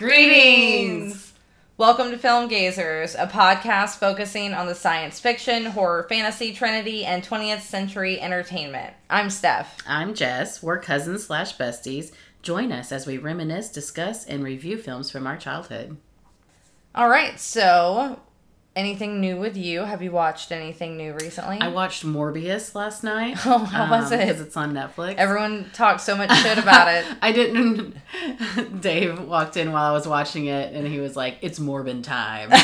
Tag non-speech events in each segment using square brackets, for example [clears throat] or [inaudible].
Greetings! Welcome to Film Gazers, a podcast focusing on the science fiction, horror, fantasy, trinity, and 20th century entertainment. I'm Steph. I'm Jess. We're cousins slash besties. Join us as we reminisce, discuss, and review films from our childhood. All right, so anything new with you? Have you watched anything new recently? I watched Morbius last night. [laughs] Oh, how was um, it? Because it's on Netflix. Everyone talks so much shit about it. [laughs] I didn't. [laughs] Dave walked in while I was watching it, and he was like, "It's Morbin time," and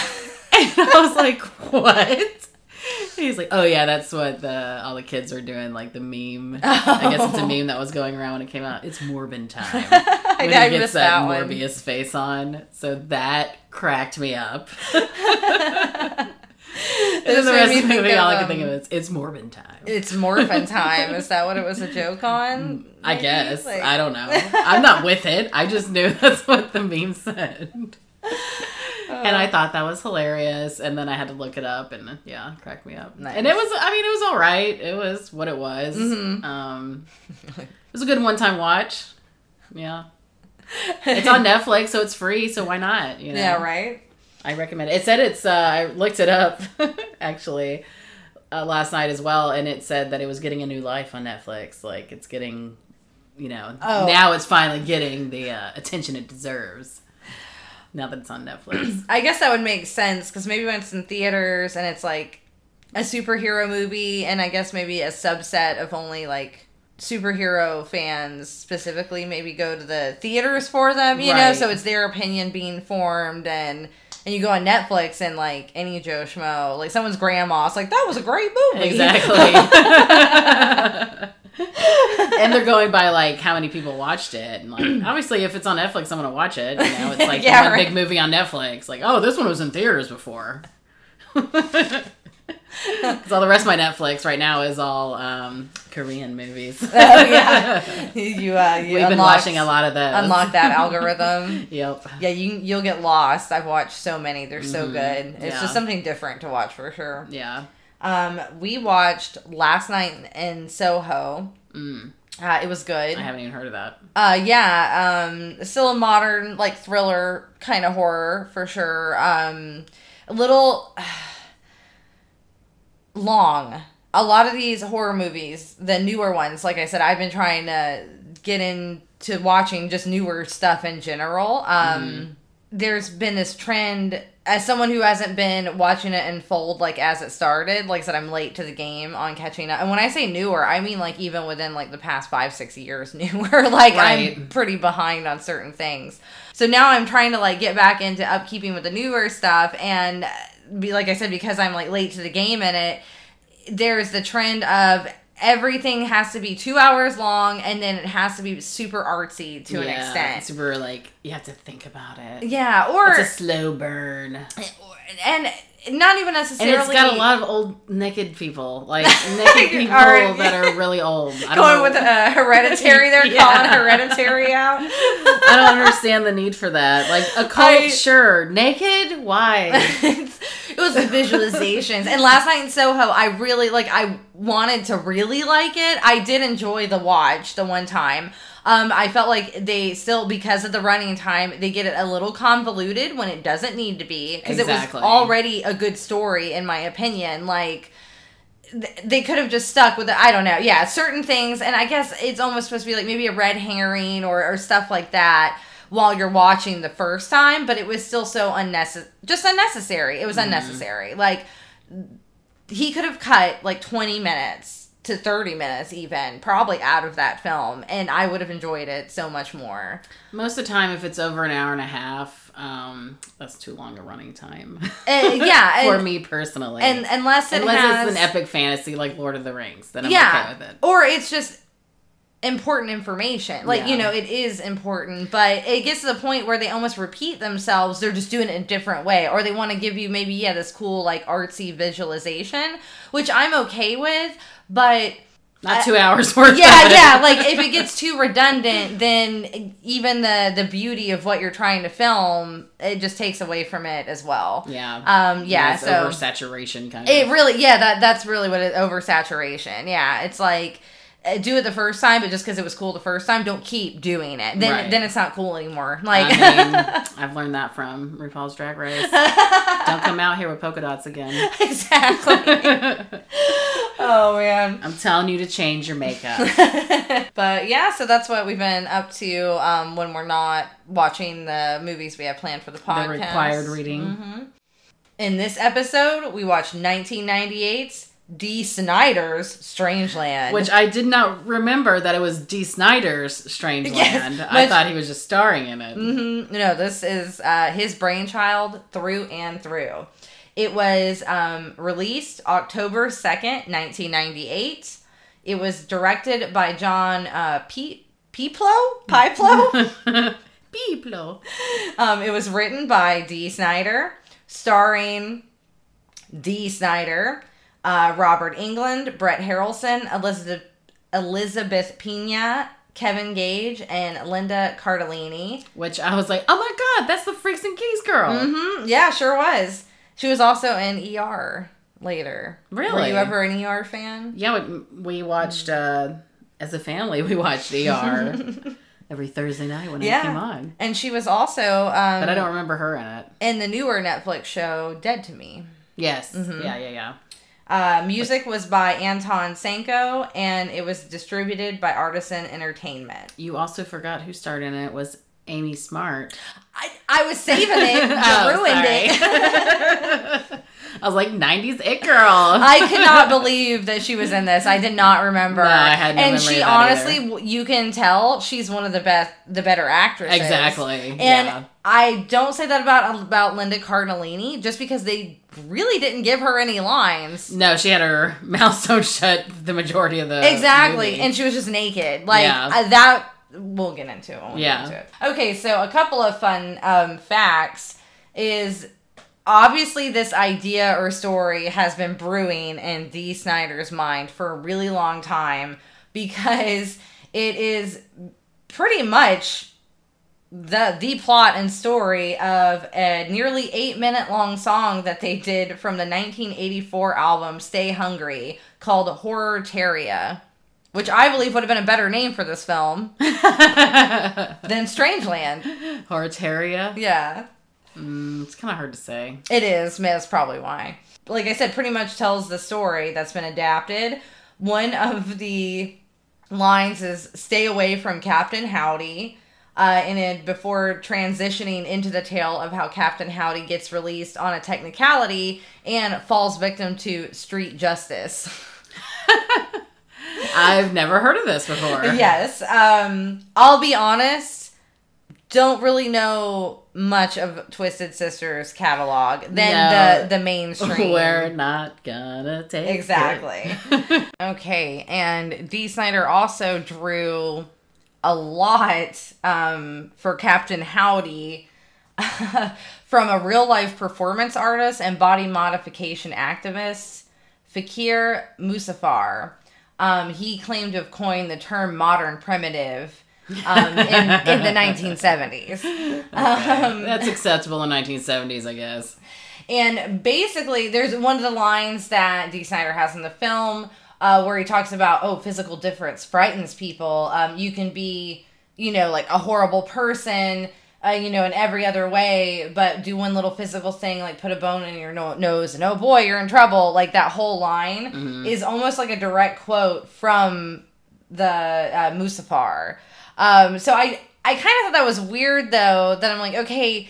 I was like, "What?" [laughs] He's like, "Oh yeah, that's what the all the kids are doing, like the meme. I guess it's a meme that was going around when it came out. It's Morbin [laughs] time." I, When I he gets that, that. Morbius face on, so that cracked me up. [laughs] This the rest of the movie, of, all I um, can think of is it's Morbin time. It's Morphin time. Is that what it was a joke on? I guess. Like- I don't know. I'm not with it. I just knew that's what the meme said. And Uh. I thought that was hilarious. And then I had to look it up and yeah, cracked me up. Nice. And it was, I mean, it was all right. It was what it was. Mhm. Um, it was a good one time watch. Yeah. It's on [laughs] Netflix, so it's free. So why not? You know? Yeah, right? I recommend it. It said it's. Uh, I looked it up [laughs] actually uh, last night as well, and it said that it was getting a new life on Netflix. Like it's getting, you know, Oh. now it's finally getting the uh, attention it deserves. Now that it's on Netflix. [clears throat] I guess that would make sense because maybe when it's in theaters and it's like a superhero movie, and I guess maybe a subset of only like superhero fans specifically maybe go to the theaters for them, you know, so it's their opinion being formed and. And you go on Netflix and like any Joe Schmo, like someone's grandma's like that was a great movie. exactly. [laughs] and they're going by like how many people watched it, and like [clears throat] obviously if it's on Netflix, I'm gonna watch it. You know, it's [laughs] like Yeah, one right. big movie on Netflix. Like, oh, this one was in theaters before. [laughs] Because all the rest of my Netflix right now is all um, Korean movies. oh yeah, [laughs] you uh, you We've been watching a lot of those. unlock that algorithm. Yep. Yeah, you you'll get lost. I've watched so many; they're so Mhm. good. It's Yeah. just something different to watch for sure. Yeah. Um, we watched last night in Soho. Mm. Uh, it was good. I haven't even heard of that. Uh, yeah. Um, still a modern like thriller kind of horror for sure. Um, a little [sighs] long. A lot of these horror movies, the newer ones, like I said, I've been trying to get into watching just newer stuff in general. Um, There's been this trend as someone who hasn't been watching it unfold like as it started. Like I said, I'm late to the game on catching up. And when I say newer, I mean like even within like the past five, six years [laughs] newer. like I'm pretty behind on certain things. So now I'm trying to like get back into upkeeping with the newer stuff and uh, be like I said because I'm like late to the game in it. There's the trend of everything has to be two hours long and then it has to be super artsy to an Yeah, extent. Super like you have to think about it. Yeah, or It's a slow burn. and not even And necessarily it's got a lot of old naked people, like naked [laughs] people Are- that are [laughs] really old. I don't going with uh, hereditary. They're [laughs] Yeah. calling hereditary out. I don't understand the need for that. Like a cult, I- sure. Naked, why? It was the visualizations. And last night in Soho, I really like. I wanted to really like it. I did enjoy the watch the one time. Um, I felt like they still because of the running time, they get it a little convoluted when it doesn't need to be because Exactly. it was already a good story in my opinion. Like th- they could have just stuck with it. I don't know. Yeah, certain things, and I guess it's almost supposed to be like maybe a red herring or, or stuff like that while you're watching the first time, but it was still so unnecessary. Just unnecessary. It was unnecessary. Like he could have cut like 20 minutes to 30 minutes even probably out of that film and i would have enjoyed it so much more Most of the time, if it's over an hour and a half, um, that's too long a running time. Uh, yeah, [laughs] for and- me personally. and unless it unless has it's an epic fantasy like Lord of the Rings, then I'm yeah okay with it. or it's just important information like you know it is important but it gets to the point where they almost repeat themselves they're just doing it a different way or they want to give you maybe yeah this cool like artsy visualization which i'm okay with but Not two hours [laughs] worth. yeah yeah like if it gets too redundant then even the the beauty of what you're trying to film it just takes away from it as well yeah, um yeah It's so oversaturation kind of. it really, yeah, that that's really what it oversaturation. Yeah, it's like do it the first time, but just because it was cool the first time, don't keep doing it. Then Right. then it's not cool anymore. Like I mean, [laughs] I've learned that from RuPaul's Drag Race. Don't come out here with polka dots again. [laughs] exactly. [laughs] oh man. I'm telling you to change your makeup. but yeah, so that's what we've been up to um, when we're not watching the movies we have planned for the podcast. The required reading. Mm-hmm. In this episode, we watched 1998's Dee Snider's Strangeland. Which I did not remember that it was Dee Snider's [laughs] Strangeland. Yes, I thought he was just starring in it. Mhm. No, this is uh, his brainchild through and through. It was um, released October 2nd, 1998. It was directed by John uh, P- Piplo? Piplo? [laughs] People. um, it was written by Dee Snider, starring Dee Snider, uh, Robert Englund, Brett Harrelson, Elizabeth, Elizabeth Pena, Kevin Gage, and Linda Cardellini. Which I was like, oh my god, that's the Freaks and Geeks girl. Mm-hmm. Yeah, sure was. She was also in ER later. Really? Were you ever an ER fan? Yeah, we, we watched, uh, as a family, [laughs] we watched ER [laughs] every Thursday night when Yeah. it came on. And she was also um, But I don't remember her in it. in the newer Netflix show Dead to Me. Yes. Mm-hmm. Yeah, yeah, yeah. Uh, music was by Anton Sanko, and it was distributed by Artisan Entertainment. You also forgot who starred in it was Amy Smart. I, I was saving it, [laughs] Oh, ruined it. [laughs] I was like, 90s It Girl. I could not believe that she was in this. I did not remember. No, I had no and she honestly, w you can tell she's one of the best, the better actresses. Exactly. And yeah. I don't say that about about Linda Cardellini just because they really didn't give her any lines. No, she had her [laughs] mouth sewn shut the majority of the Exactly, movie. and she was just naked. Like Yeah. uh, that. We'll get into it. when we Yeah. get into it. Okay, so a couple of fun um, facts is obviously this idea or story has been brewing in Dee Snider's mind for a really long time [laughs] because it is pretty much the the plot and story of a nearly eight minute long song that they did from the 1984 album Stay Hungry called Horror-Teria, which I believe would have been a better name for this film [laughs] than Strangeland. Hortaria. Yeah, Mm, it's kind of hard to say. it is. Man, That's probably why. Like I said, pretty much tells the story that's been adapted. One of the lines is "Stay away from Captain Howdy." Uh, and it before transitioning into the tale of how Captain Howdy gets released on a technicality and falls victim to street justice. [laughs] I've never heard of this before. yes. Um, I'll be honest. Don't really know much of Twisted Sister's catalog than No. the the mainstream. [laughs] We're not gonna take it. Exactly. [laughs] okay, and Dee Snider also drew a lot um, for Captain Howdy [laughs] from a real life performance artist and body modification activist, Fakir Musafar. Um, he claimed to have coined the term modern primitive um, in, in the [laughs] 1970s. Um, That's acceptable in 1970s, I guess. and basically, there's one of the lines that Dee Snider has in the film uh, where he talks about, oh, physical difference frightens people. Um, you can be, you know, like a horrible person, uh, you know, in every other way, but do one little physical thing, like put a bone in your no- nose, and oh boy, you're in trouble. Like that whole line is almost like a direct quote from the uh, Musafar. Um, so I, I kind of thought that was weird, though, that I'm like, okay,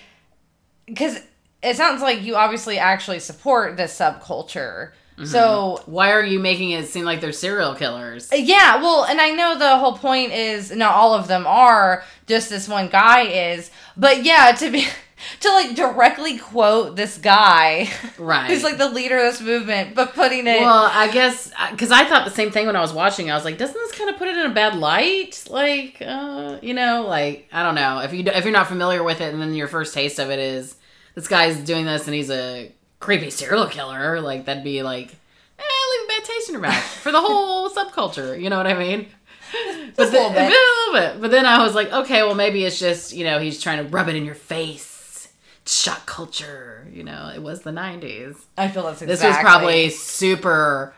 because it sounds like you obviously actually support this subculture. Mm-hmm. So Why are you making it seem like they're serial killers? Uh, yeah, well, and I know the whole point is not all of them are, just this one guy is. But yeah, to be [laughs] to like directly quote this guy Right. [laughs] who's like the leader of this movement, but putting it Well, I guess uh, because I thought the same thing when I was watching. I was like, doesn't this kind of put it in a bad light? Like, uh, you know, like I don't know if you if you're not familiar with it, and then your first taste of it is this guy's doing this and he's a creepy serial killer. Like that'd be like, eh, leave a bad taste in your mouth for the whole [laughs] subculture. You know what I mean? But Just a little then- bit. a little bit. But then I was like, okay, well maybe it's just you know he's trying to rub it in your face. It's shock culture. You know, it was the '90s. I feel that's exactly This was probably super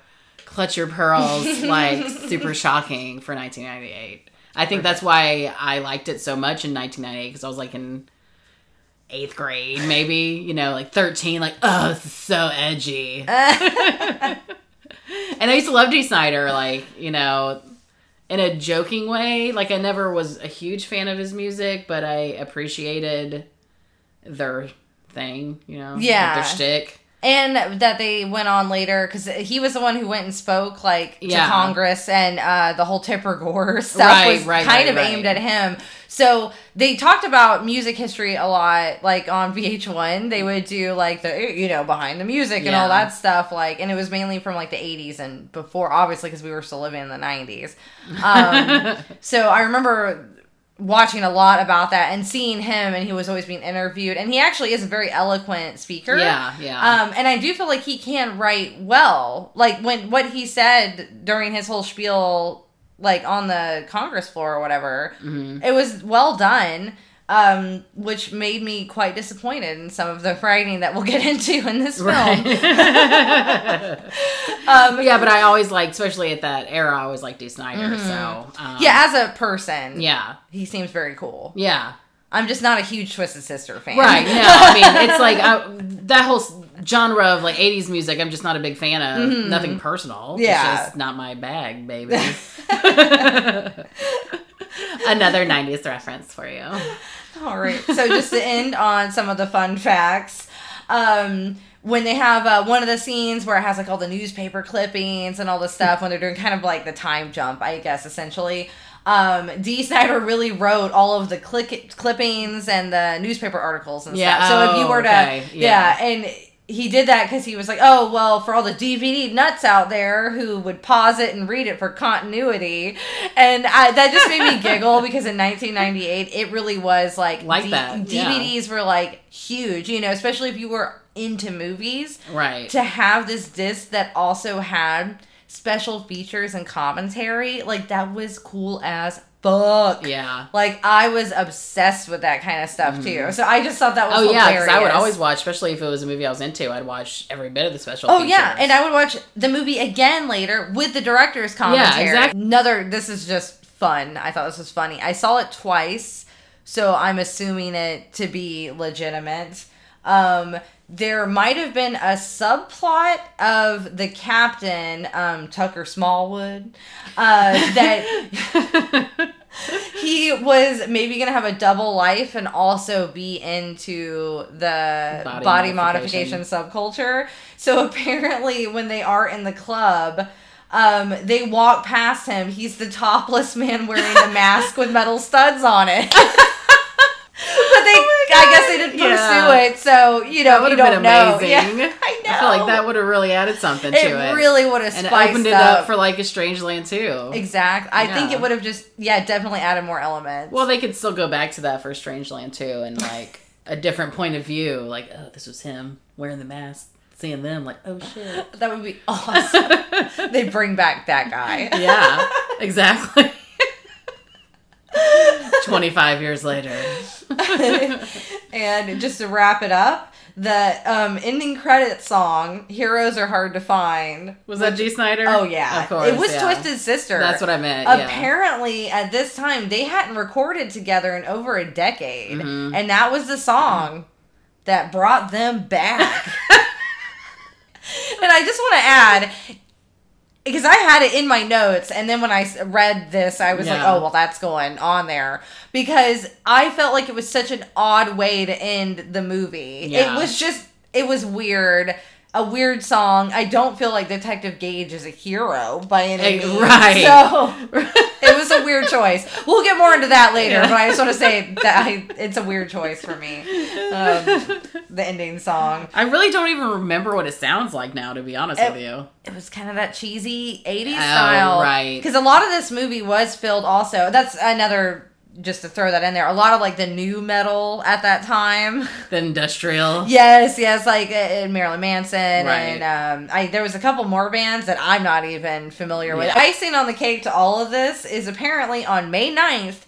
clutch your pearls, [laughs] like super shocking for 1998. I think that's why I liked it so much in 1998 because I was like in eighth grade, maybe, you know, like 13, like, oh, this is so edgy. [laughs] and I used to love Dee Snider, like, you know, in a joking way. Like, I never was a huge fan of his music, but I appreciated their thing, you know, like Yeah. their shtick. And that they went on later because he was the one who went and spoke like to Yeah. Congress and uh, the whole Tipper Gore [laughs] stuff Right, was right, kind right, of aimed at him. So they talked about music history a lot, like on VH1. They would do like the you know behind the music and all that stuff, like, and it was mainly from like the 80s and before, obviously, because we were still living in the 90s. Um, [laughs] so I remember watching a lot about that and seeing him and he was always being interviewed and he actually is a very eloquent speaker Yeah, yeah. um and i do feel like he can write well like when what he said during his whole spiel like on the congress floor or whatever Mhm. it was well done um which made me quite disappointed in some of the writing that we'll get [laughs] into in this film Right. [laughs] [laughs] um yeah, but I always like, especially at that era, I always liked Dee Snider. So, um, yeah as a person yeah, he seems very cool yeah. i'm just not a huge twisted sister fan Right. No, I mean, it's like I, that whole genre of like 80s music, I'm just not a big fan of. Nothing personal. Mm-hmm. Yeah. It's just not my bag, baby. Another 90s reference for you. All right. So just to end on some of the fun facts, um, when they have uh, one of the scenes where it has like all the newspaper clippings and all the stuff when they're doing kind of like the time jump, I guess essentially. Um, Dee Snider really wrote all of the click clippings and the newspaper articles and Yeah, stuff. So if you oh, were to, okay, yeah. yeah. and he did that because he was like, oh well, for all the DVD nuts out there who would pause it and read it for continuity, and I, that just made me [laughs] giggle because in 1998 it really was like Like that, yeah. DVDs were like huge, you know, especially if you were into movies. Right. To have this disc that also had special features and commentary, like that was cool as fuck. Yeah. Like I was obsessed with that kind of stuff too. Mm-hmm. So I just thought that was Oh yeah, because I would always watch, especially if it was a movie I was into. I'd watch every bit of the special. Oh yeah, and I would watch the movie again later with the director's commentary. exactly. Another. This is just fun. I thought this was funny. I saw it twice, so I'm assuming it to be legitimate. Um, there might have been a subplot of the captain, um, Tucker Smallwood, uh, that [laughs] he was maybe gonna have a double life and also be into the body, Body modification. modification. subculture. So apparently, when they are in the club. Um, they walk past him. He's the topless man wearing the mask with metal studs on it. [laughs] but they, I guess they didn't pursue Yeah. it. So you know, that you don't [laughs] amazing. know, yeah, I know. I feel like that would have really added something it to it. really would have and it opened it up for like a strange land too. Exactly. I think it would have just yeah, definitely added more elements. Well, they could still go back to that for Strangeland too, and like a different point of view. Like, oh, this was him wearing the mask, seeing them. Like, oh shit. [laughs] that would be awesome. [laughs] they bring back that guy. yeah, exactly. Twenty five years later. [laughs] and just to wrap it up, the um, ending credit song "Heroes Are Hard to Find." Was that Dee Snider? Oh yeah, of course. it was yeah. Twisted Sister. That's what I meant. yeah. Apparently, at this time, they hadn't recorded together in over a decade, Mhm. and that was the song that brought them back. [laughs] and I just want to add, because I had it in my notes, and then when I read this, I was like, "Oh, well, that's going on there," because I felt like it was such an odd way to end the movie. Yeah. It was just, it was weird. A weird song. I don't feel like Detective Gage is a hero by any means. right. So it was a weird choice. We'll get more into that later, Yeah. but I just want to say that I, it's a weird choice for me. Um, the ending song. I really don't even remember what it sounds like now, to be honest It- with you. It was kind of that cheesy 80s Oh, style. right. Because a lot of this movie was filled also. That's another, just to throw that in there, a lot of like the new metal at that time. The industrial. Yes, yes, like uh, Marilyn Manson, Right. and um, I there was a couple more bands that I'm not even familiar with. Yeah. Icing on the cake to all of this is apparently on May 9th,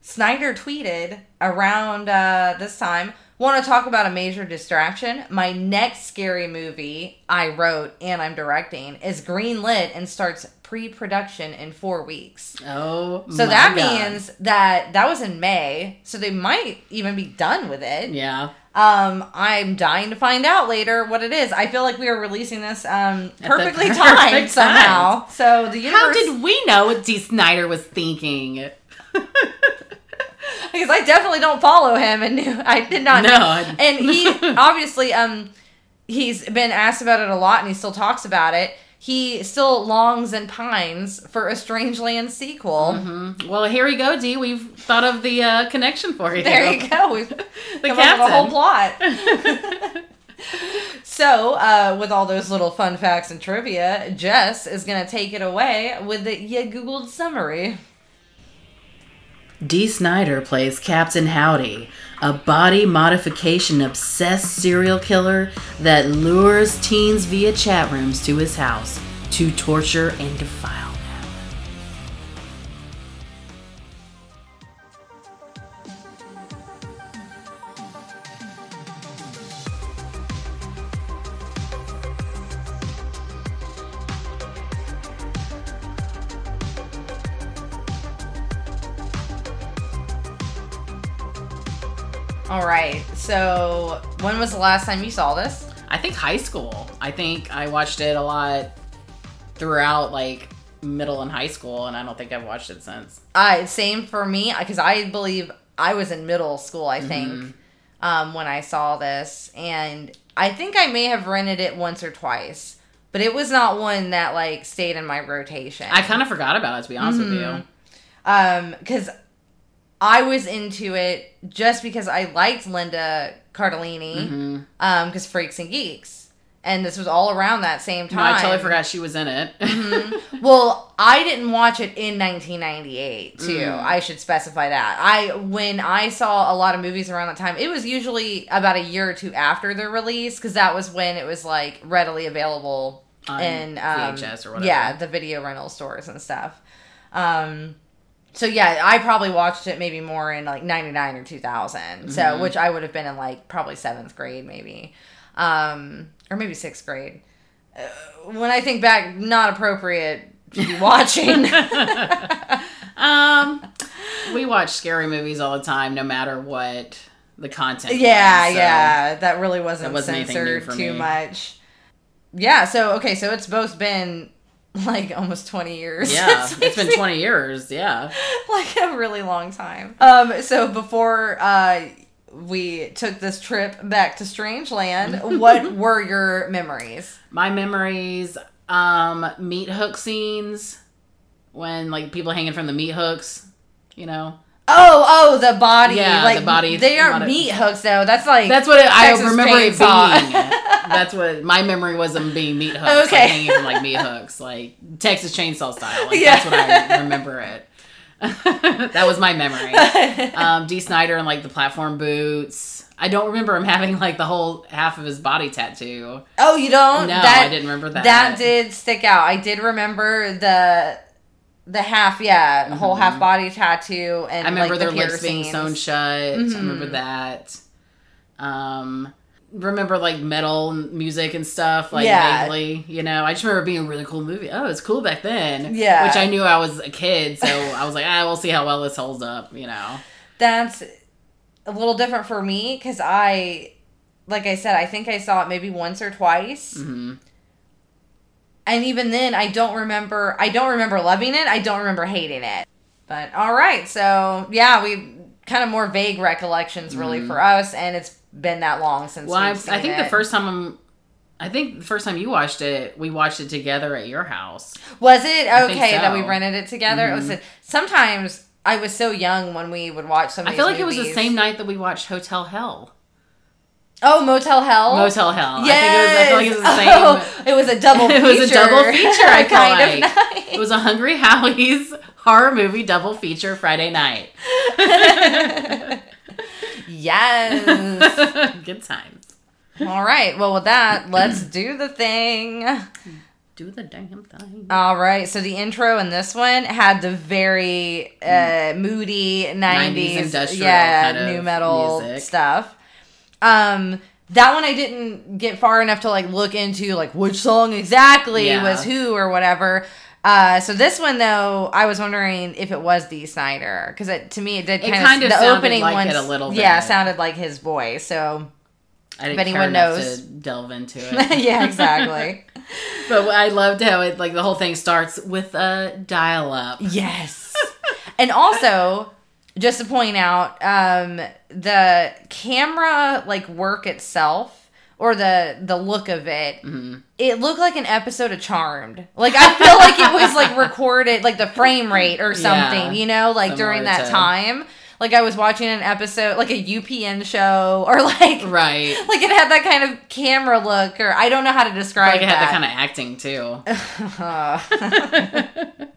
Snider tweeted around uh, this time. Want to talk about a major distraction? My next scary movie I wrote and I'm directing is greenlit and starts pre-production in four weeks. Oh, So that God. means that that was in May, so they might even be done with it. yeah. Um, I'm dying to find out later what it is. I feel like we are releasing this um perfectly perfect timed time. somehow. So the universe, How did we know what Dee Snider was thinking? [laughs] because I definitely don't follow him and knew I did not No, know. And he [laughs] obviously um he's been asked about it a lot and he still talks about it. He still longs and pines for a Strangeland sequel. Mhm. Well, here we go, Dee. We've thought of the uh, connection for you. There you go. We've [laughs] The come a whole captain. plot. [laughs] so, uh, with all those little fun facts and trivia, Jess is going to take it away with the you Googled summary. Dee Snider plays Captain Howdy, a body modification obsessed serial killer that lures teens via chat rooms to his house to torture and defile So, when was the last time you saw this? I think high school. I think I watched it a lot throughout like middle and high school, and I don't think I've watched it since. I same for me because I believe I was in middle school. I think um, when I saw this, and I think I may have rented it once or twice, but it was not one that like stayed in my rotation. I kind of forgot about it to be honest with you. um because i was into it just because i liked linda cardellini Mm-hmm. um because freaks and geeks and this was all around that same No, time I totally forgot she was in it. [laughs] well i didn't watch it in 1998 too Mm. i should specify that i when i saw a lot of movies around that time it was usually about a year or two after their release because that was when it was like readily available in um, VHS or whatever. yeah the video rental stores and stuff um so yeah i probably watched it maybe more in like 99 or 2000 so Mm-hmm. which i would have been in like probably seventh grade maybe um or maybe sixth grade uh, when i think back not appropriate to be watching [laughs] Um, we watch scary movies all the time, no matter what the content. yeah was, so- yeah that really wasn't, That wasn't censored too me. much yeah so okay so it's both been [laughs] like almost 20 years Yeah, [laughs] it's been 20 years. Yeah. [laughs] like a really long time. Um, so before uh, we took this trip back to Strangeland, what were your memories? My memories, um, meat hook scenes when like people hanging from the meat hooks, you know. Oh, oh, the body. Yeah, like, the body- They aren't meat hooks though. That's like That's what it, I remember it being. That's what my memory was them being meat hooks, Okay. like hanging from like meat hooks, like Texas Chainsaw style. Like, Yeah. That's what I remember it. [laughs] that was my memory. [laughs] Um, Dee Snider and like the platform boots. I don't remember him having like the whole half of his body tattoo. oh, you don't? No, that, I didn't remember that. That did stick out. I did remember the the half, yeah, whole half body tattoo, and Mm-hmm. I remember like, their the lips being sewn shut. I Mhm. remember that. Um, remember like metal music and stuff, like Yeah. vaguely. You know, I just remember being a really cool movie. Oh, it's cool back then. Yeah. which I knew I was a kid, so I was like, ah, we'll see how well this holds up. You know. that's a little different for me because I, like I said, I think I saw it maybe once or twice, hmm and even then, I don't remember. I don't remember loving it. I don't remember hating it. But all right, so yeah, we kind of more vague recollections really for us, and it's been that long since. Mm-hmm. Well, I, we've I seen think the first time I'm. I think the first time you watched it, we watched it together at your house. was it I okay that we rented it together. Mhm. Listen, sometimes I was so young when we would watch some. Of I feel like it was the same night that we watched Hotel Hell. Oh, Motel Hell. Motel Hell. Yes. I think it was. I feel like it was the same. Oh, it was a double. [laughs] It was a double [laughs] feature, I feel kind like. of night. It was a Hungry Howie's [laughs] horror movie double feature Friday night. Yes. [laughs] Good times. All right. Well, with that, let's do the thing. Do the damn thing. All right. So the intro in this one had the very uh, moody 90s, 90s industrial yeah, kind of new metal music. stuff. Um, that one I didn't get far enough to like look into like which song exactly Yeah. was who or whatever. Uh, so this one though, I was wondering if it was the Snider because it to me it did It kind, kind of of the opening like one it a little yeah sounded like his voice. So I didn't If anyone knows. to delve into [laughs] it. yeah, [laughs] exactly. but I loved how it like the whole thing starts with a dial up. Yes. and also, just to point out, um, the camera like work itself or the the look of it, Mm-hmm. It looked like an episode of Charmed. Like I feel like it was like recorded like the frame rate or something, Yeah. you know, like during that time. Like I was watching an episode like a UPN show or like Right. [laughs] like it had that kind of camera look or I don't know how to describe it. Like it had that. that kind of acting too. [laughs]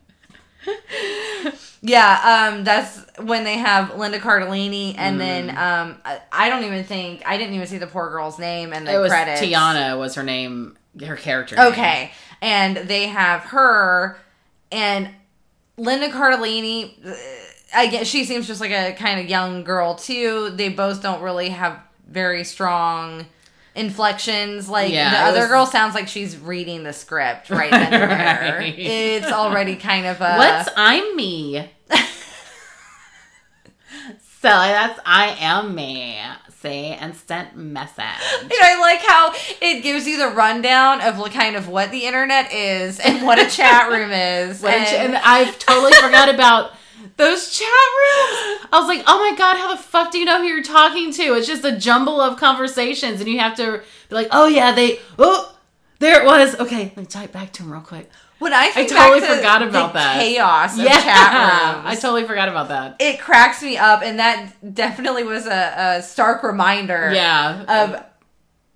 Yeah, um, that's when they have Linda Cardellini, and Mm. then um, I, I don't even think I didn't even see the poor girl's name and the it was credits. Tiana was her name, her character. name. Okay, and they have her and Linda Cardellini. uh, I guess she seems just like a kind of young girl too. They both don't really have very strong inflections. Like Yeah, the other was- girl sounds like she's reading the script right then and there. [laughs] Right. It's already kind of a What's I'm me? [laughs] so that's I am me. See, instant message. And I like how it gives you the rundown of kind of what the internet is and what a chat room is. [laughs] What a ch- and, and I've totally forgot about those chat rooms. I was like, oh my god, how the fuck do you know who you're talking to? It's just a jumble of conversations, and you have to be like, oh yeah, they, oh, there it was. Okay, let me type back to him real quick. When I think totally back to forgot about the that. chaos of yeah, chat rooms, I totally forgot about that. it cracks me up, and that definitely was a, a stark reminder. Yeah, Of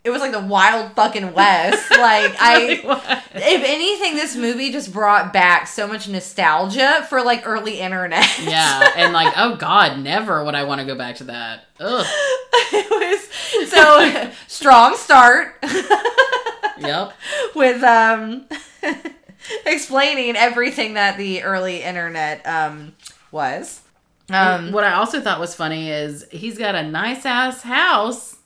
it was like the wild fucking west. [laughs] like I. If anything, this movie just brought back so much nostalgia for like early internet. yeah, [laughs] and like, oh god, never would I want to go back to that. Ugh. [laughs] it was so strong start. Yep. with um [laughs] explaining everything that the early internet um was. Um what I also thought was funny is he's got a nice ass house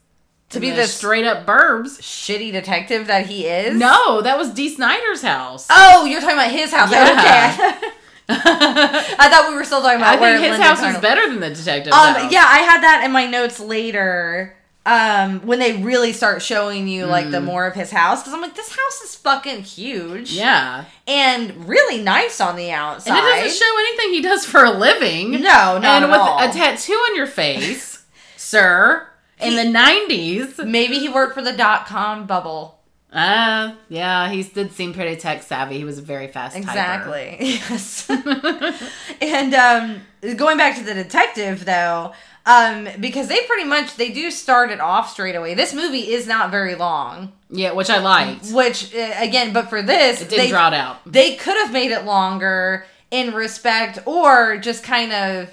to be the straight up burbs. shitty detective that he is. No, that was Dee Snider's house. Oh, you're talking about his house. Yeah. Okay. [laughs] [laughs] I thought we were still talking about I where think his Linda house was Cardinal- better than the detective. Um house. yeah, I had that in my notes later. Um, when they really start showing you like the more of his house, because I'm like, this house is fucking huge, Mm. Yeah. and really nice on the outside. And it doesn't show anything he does for a living. No, not and at with all. a tattoo on your face, [laughs] sir, in He- the 90s. Maybe he worked for the dot com bubble. Uh, yeah, he did seem pretty tech savvy. He was a very fast typer. Exactly. [laughs] Yes. [laughs] and um, going back to the detective though, um, because they pretty much they do start it off straight away. This movie is not very long, Yeah, which I liked. which uh, again, but for this, It didn't they, draw it out. they could have made it longer in respect or just kind of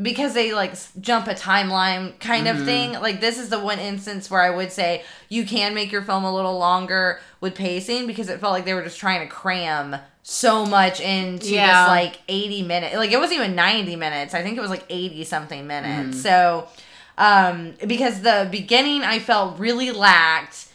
because they like jump a timeline kind Mm-hmm. of thing like this is the one instance where i would say you can make your film a little longer with pacing because it felt like they were just trying to cram so much into Yeah. this like 80 minute like it wasn't even 90 minutes i think it was like 80 something minutes Mm-hmm. so um because the beginning i felt really lacked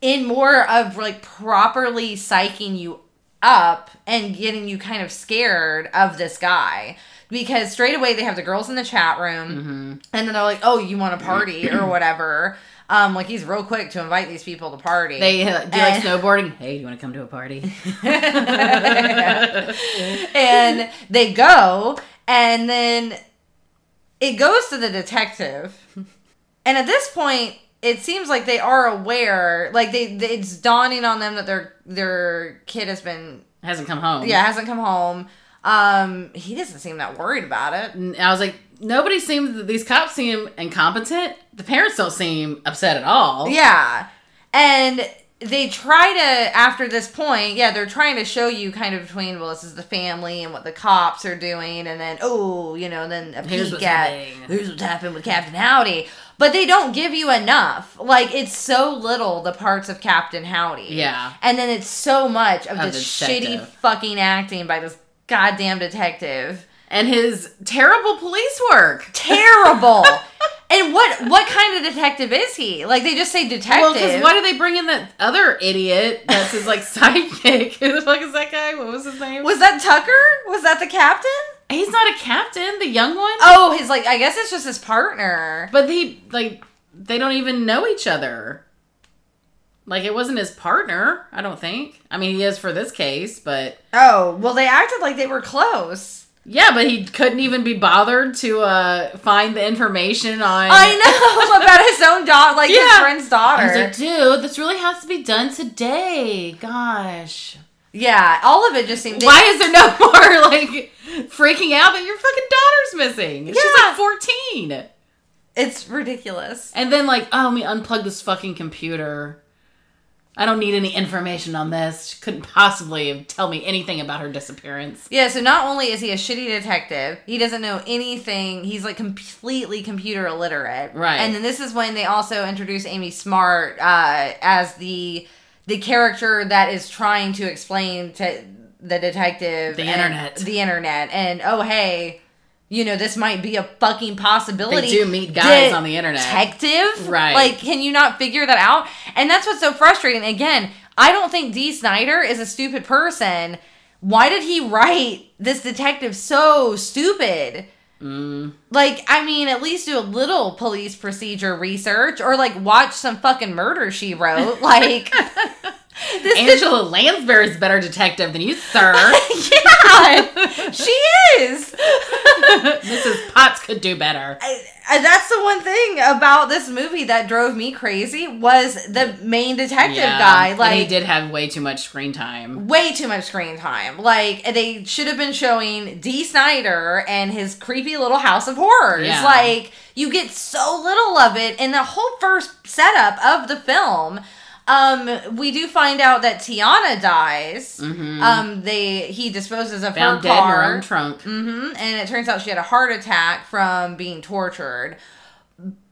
in more of like properly psyching you up and getting you kind of scared of this guy because straight away they have the girls in the chat room Mm-hmm. and then they're like oh you want a party [clears throat] or whatever um like he's real quick to invite these people to party They uh, do like And- [laughs] snowboarding. Hey, do you want to come to a party? [laughs] and they go and then it goes to the detective and at this point it seems like they are aware like they, they it's dawning on them that their their kid has been Hasn't come home. yeah hasn't come home um he doesn't seem that worried about it And I was like, nobody seems. These cops seem incompetent. The parents don't seem upset at all. yeah and they try to after this point yeah they're trying to show you kind of between well this is the family and what the cops are doing and then oh you know then a Here's peek what's at happening. here's what's happened with captain howdy but they don't give you enough like it's so little the parts of captain howdy Yeah. and then it's so much of, Of this the shitty fucking acting by this goddamn detective And his terrible police work. terrible. [laughs] And what what kind of detective is he? Like they just say detective. Well, because why do they bring in that other idiot that's his like [laughs] sidekick? Who the fuck is that guy? What was his name? was that Tucker? Was that the captain? He's not a captain, the young one. Oh, his like I guess it's just his partner. But he like they don't even know each other. Like it wasn't his partner, I don't think. I mean, he is for this case, but Oh, well they acted like they were close. yeah, but he couldn't even be bothered to uh find the information on. I know [laughs] about his own daughter, like his Yeah. friend's I daughter. was like, dude, this really has to be done today. Gosh, yeah, all of it just seemed. why is there no [laughs] more like freaking out that your fucking daughter's missing? She's Yeah. like fourteen, It's ridiculous. and then like, oh, let me unplug this fucking computer. I don't need any information on this. She couldn't possibly tell me anything about her disappearance. Yeah, so not only is he a shitty detective, he doesn't know anything. He's like completely computer illiterate. Right. And then this is when they also introduce Amy Smart uh, as the the character that is trying to explain to the detective The internet. the internet, and oh hey, you know this might be a fucking possibility. They do meet guys on the internet. Detective, Right. Like, can you not figure that out? And that's what's so frustrating. Again, I don't think Dee Snider is a stupid person. Why did he write this detective so stupid? Mm. Like, I mean, at least do a little police procedure research or like watch some fucking murder she wrote. [laughs] Like, this is Angela Lansbury's a better detective than you, sir. [laughs] yeah, she is. [laughs] Mrs. Potts could do better. I, I, that's the one thing about this movie that drove me crazy was the main detective guy. and Like, he did have way too much screen time. way too much screen time. Like they should have been showing Dee Snider and his creepy little house of horrors. Yeah. Like you get so little of it in the whole first setup of the film. Um, we do find out that Tiana dies. Mhm. Um, they he disposes of Found her dead in her car. trunk. hmm And it turns out she had a heart attack from being tortured.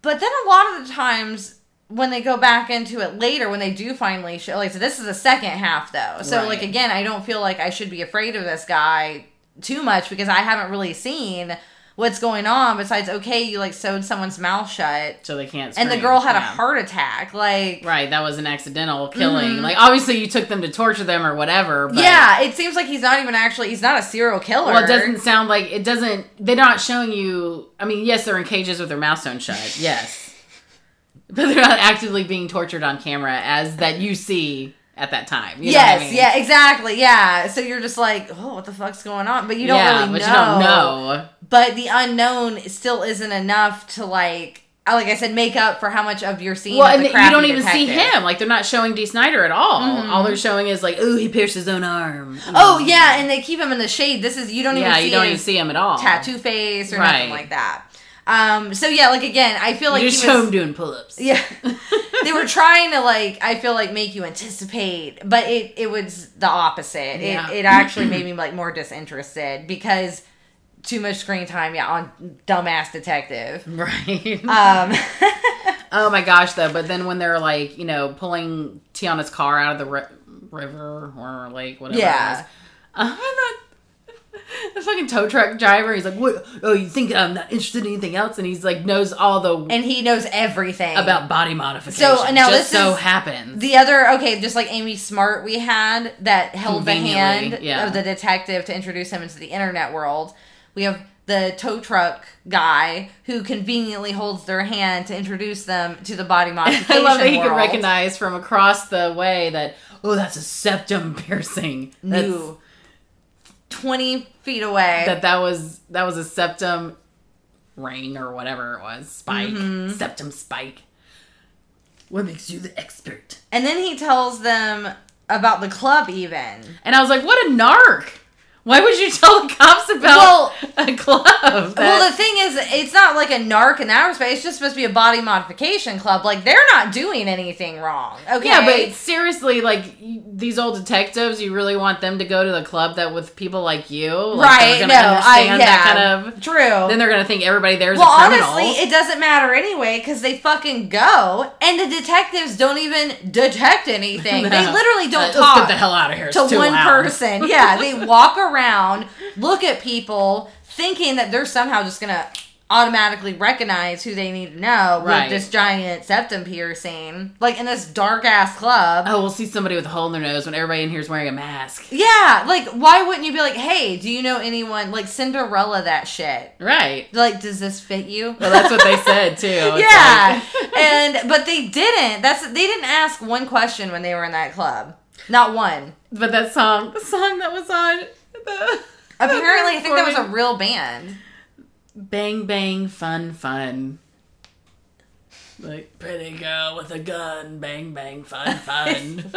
But then a lot of the times when they go back into it later, when they do finally show, like, so this is the second half though. So, Right. like, again, I don't feel like I should be afraid of this guy too much because I haven't really seen what's going on besides, okay, you like sewed someone's mouth shut So they can't. and the girl had a heart attack. Like, Right, that was an accidental killing. Mhm. Like obviously you took them to torture them or whatever. But yeah, it seems like he's not even actually, he's not a serial killer. Well, it doesn't sound like it doesn't. They're not showing you. I mean, yes, they're in cages with their mouths sewn shut. Yes, [laughs] but they're not actively being tortured on camera as that you see at that time. You know I yes, mean? yeah, exactly, yeah. So you're just like, oh, what the fuck's going on? But you don't yeah, really but know. you don't know. But the unknown still isn't enough to like, uh, like I said, make up for how much of your scene. Well, and you don't even see him. Like they're not showing Dee Snider at all. Mhm. All they're showing is like, oh, he pierced his own arm. Oh yeah, and they keep him in the shade. This is you don't yeah, even Yeah, you don't even see him at all. tattoo face or Right. nothing like that. Um. So yeah, like again, I feel like you he just was- him doing pull-ups. Yeah. [laughs] they were trying to like I feel like make you anticipate, but it it was the opposite. Yeah. It it actually made me like more disinterested because too much screen time yeah on dumbass detective. [laughs] Right. Um [laughs] Oh my gosh, though. But then when they're like, you know, pulling Tiana's car out of the ri- river or lake, whatever Yeah. it was. Uh, the, fucking tow truck driver, he's like, what? Oh, you think I'm not interested in anything else? And he's like, knows all the and he knows everything about body modification. So, now just this so happens. the other okay, just like Amy Smart we had that held the hand yeah. of the detective to introduce him into the internet world. We have the tow truck guy who conveniently holds their hand to introduce them to the body modification. [laughs] I love that he could world. recognize from across the way that, oh, that's a septum [laughs] piercing. That's, New. 20 feet away. that that was that was a septum ring or whatever it was spike Mm-hmm. septum spike what makes you the expert and then he tells them about the club even. and i was like what a narc why would you tell the cops about Well- a club that- well, the thing is, it's not like a narc in that respect. It's just supposed to be a body modification club. Like, they're not doing anything wrong. Okay. yeah but seriously like these old detectives you really want them to go to the club that with people like you like, right. No, I, yeah. that kind of True. then they're gonna think everybody there's well, a criminal honestly, it doesn't matter anyway because they fucking go, and the detectives don't even detect anything. They [laughs] literally Uh, don't let's talk get the hell out of here It's to one loud. person. Yeah, they [laughs] walk around, look at people, thinking that they're somehow just gonna automatically recognize who they need to know Right. with this giant septum piercing, like in this dark ass club. Oh, we'll see somebody with a hole in their nose when everybody in here is wearing a mask. Yeah, like why wouldn't you be like, hey, do you know anyone like Cinderella that shit? Right. Like, does this fit you? Well, that's what they said too. [laughs] Yeah, like- [laughs] and but they didn't. That's they didn't ask one question when they were in that club. Not one. but that song, the song that was on. The, [laughs] Apparently, I think that was a real band. bang bang fun fun. Like pretty girl with a gun, bang bang fun [laughs] fun.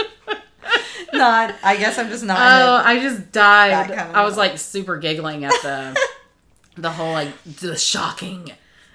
Not. I guess I'm just not. oh, I just died. Kind of I was like super giggling at the [laughs] the whole like the shocking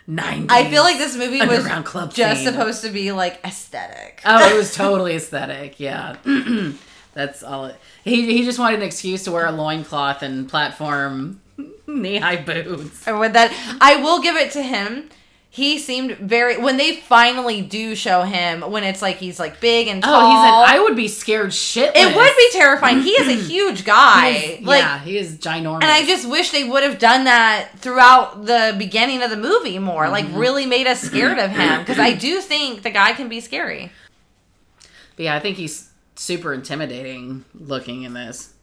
nineties. I feel like this movie was club just scene. supposed to be like aesthetic. Oh, it was totally aesthetic. Yeah. [clears throat] That's all. It, he he just wanted an excuse to wear a loincloth and platform [laughs] knee high boots. Or with that, I will give it to him. He seemed very when they finally do show him when it's like he's like big and tall. Oh, he's an. I would be scared shitless. it would be terrifying. He is a [clears throat] huge guy. Is- like yeah, he is ginormous. And I just wish they would have done that throughout the beginning of the movie more. Like, Mm-hmm. really made us scared of him. Because I [clears throat] do think the guy can be scary. But yeah, I think he's super intimidating looking in this.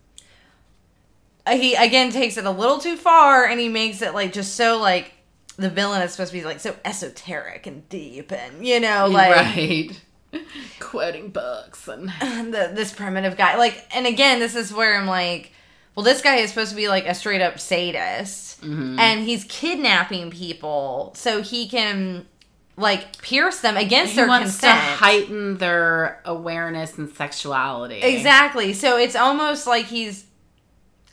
Uh, He, again, takes it a little too far and he makes it, like, just so, like, the villain is supposed to be, like, so esoteric and deep and, you know, [laughs] like, right. [laughs] Quoting books and [laughs] the, this primitive guy. Like, and again, this is where I'm like, well, this guy is supposed to be, like, a straight up sadist. Mm-hmm. And he's kidnapping people so he can, like, pierce them against he their wants consent. to heighten their awareness and sexuality. Exactly. So it's almost like he's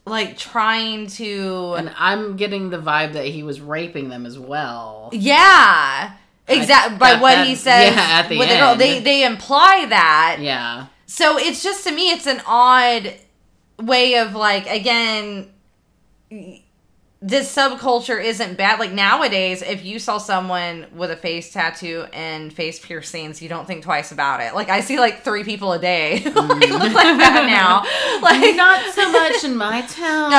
like trying to And I'm getting the vibe that he was raping them as well. Yeah. Exactly by at what that- he says yeah, at the with the girl. end. They they imply that. Yeah. So it's just to me it's an odd way of like again this subculture isn't bad. Like nowadays, if you saw someone with a face tattoo and face piercings, you don't think twice about it. Like I see like three people a day [laughs] like look like mm-hmm. that now. [laughs] Like Not so much in my [laughs] town.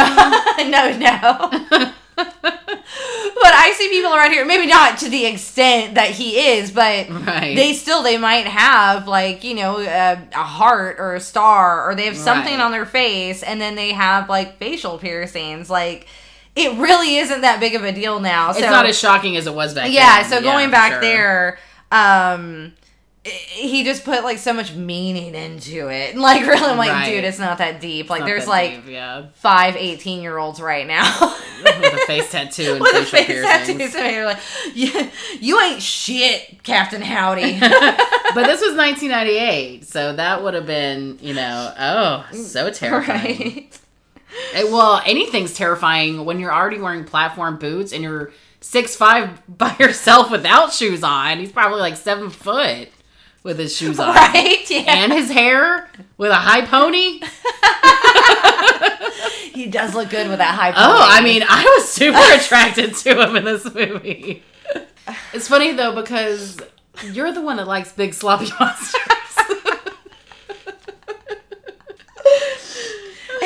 no, no. but I see people around here, maybe not to the extent that he is, but Right. they still they might have like you know a, a heart or a star or they have something Right. on their face, and then they have like facial piercings. Like it really isn't that big of a deal now. It's not as shocking as it was back then. yeah. then. So going back sure. there, um. He just put like so much meaning into it. [laughs] Like really, I'm like, Right. dude, it's not that deep. Like there's like deep, yeah, five 18 year olds right now [laughs] with a face tattoo and [laughs] with a face piercings. tattoos and you're like you, you ain't shit captain howdy but this was 1998, so that would have been, you know, oh, so terrifying. right well, anything's terrifying when you're already wearing platform boots and you're six five [laughs] by yourself without shoes on. He's probably like seven foot with his shoes on. right [laughs] yeah And his hair with a high pony. [laughs] he does look good with that high oh, Pony. Oh. I mean, I was super attracted to him in this movie. It's funny though because you're the one that likes big sloppy monsters.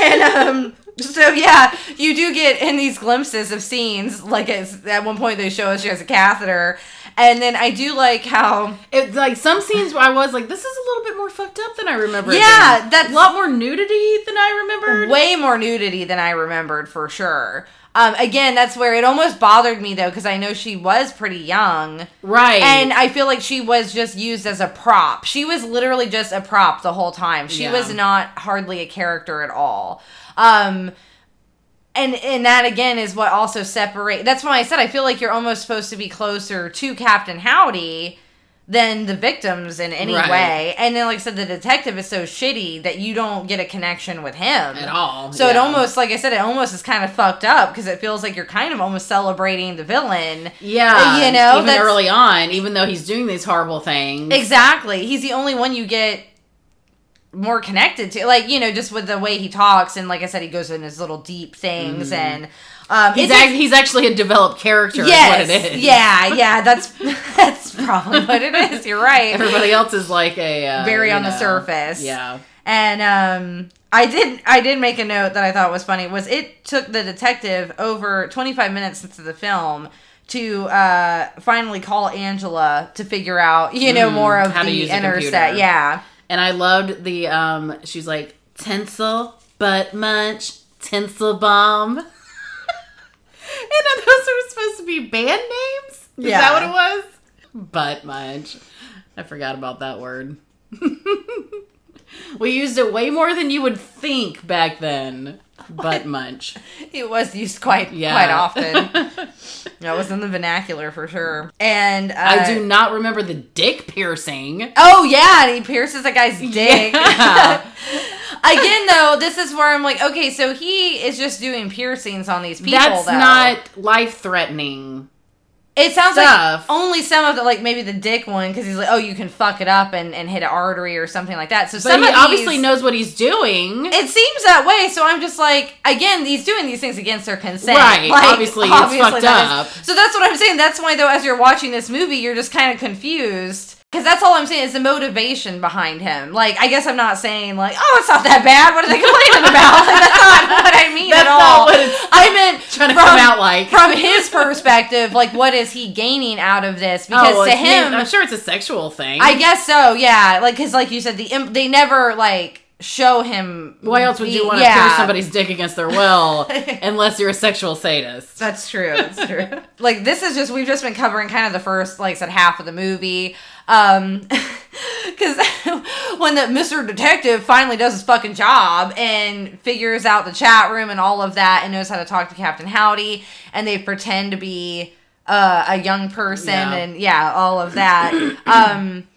And um so yeah you do get in these glimpses of scenes like it's, at one point they show us she has a catheter and then i do like how It's like some scenes where I was like, this is a little bit more fucked up than I remember. Yeah, that's- a lot more nudity than I remembered. way more nudity than I remembered for sure. Um, again, that's where it almost bothered me though, because I know she was pretty young, right. and I feel like she was just used as a prop. She was literally just a prop the whole time. She Yeah. was not hardly a character at all. Um, and and that again is what also separate. That's why I said I feel like you're almost supposed to be closer to Captain Howdy than the victims in any Right. way. And then, like I said, the detective is so shitty that you don't get a connection with him at all. so it almost, like I said, it almost is kind of fucked up because it feels like you're kind of almost celebrating the villain. yeah, uh, you know, even early on, even though he's doing these horrible things. Exactly. He's the only one you get more connected to. Like, you know, just with the way he talks. And like I said, he goes in his little deep things. Mm-hmm. And um. He's, it's a- act- he's actually a developed character. yes, is what it is. Yeah, [laughs] yeah. That's, [laughs] that's probably what it is. You're right. Everybody else is like a uh, Very on the surface. Yeah. And um I did I did make a note that I thought was funny was it took the detective over 25 minutes into the film to uh, finally call Angela to figure out, you know, more of Mm, how to the use a interset. Yeah. And I loved the um she's like tinsel, butt munch, tinsel bomb. [laughs] and those were supposed to be band names? Is Yeah. that what it was? Butt munch. I forgot about that word. [laughs] we used it way more than you would think back then. Butt munch. [laughs] It was used quite Yeah. quite often. That was in the vernacular for sure. And uh, I do not remember the dick piercing. Oh yeah, and he pierces a guy's dick. Yeah. [laughs] Again, though, this is where I'm like, okay, so he is just doing piercings on these people. That's though. not life threatening. It sounds stuff. like only some of the like maybe the dick one because he's like, oh, you can fuck it up and, and hit an artery or something like that. So But some he obviously these, knows what he's doing. It seems that way, so I'm just like, again, he's doing these things against their consent. Right, Like, obviously, it's fucked that is- up. so that's what I'm saying. That's why, though, as you're watching this movie, you're just kind of confused. Because that's all I'm saying is the motivation behind him. Like, I guess I'm not saying, like, oh, it's not that bad. What are they complaining about? Like, that's not [laughs] what I mean That's at all. not what I meant [laughs] trying to from, come out like. from his perspective, like, what is he gaining out of this? Oh, because Oh, to him, I'm sure it's a sexual thing. I guess so, yeah. Like, because, like you said, the imp- they never, like, show him. Why else would you want to yeah. pierce somebody's dick against their will [laughs] unless you're a sexual sadist? That's true. That's true. like this is just we've just been covering kind of the first like said half of the movie. Um [laughs] cuz [laughs] when the Mr. Detective finally does his fucking job and figures out the chat room and all of that and knows how to talk to Captain Howdy and they pretend to be uh, a young person Yeah. and yeah, all of that. [coughs] um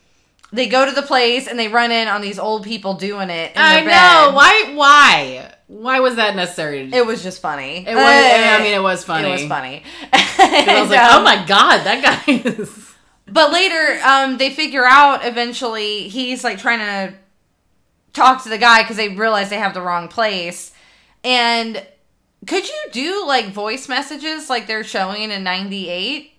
they go to the place and they run in on these old people doing it. In I know. bed. Why? Why? Why was that necessary? It was just funny. It was- I mean, it was funny. [laughs] It was funny. 'Cause I was like, And, oh um, my god, that guy is. But later, um, they figure out eventually he's like trying to talk to the guy because they realize they have the wrong place. And could you do like voice messages like they're showing in '98?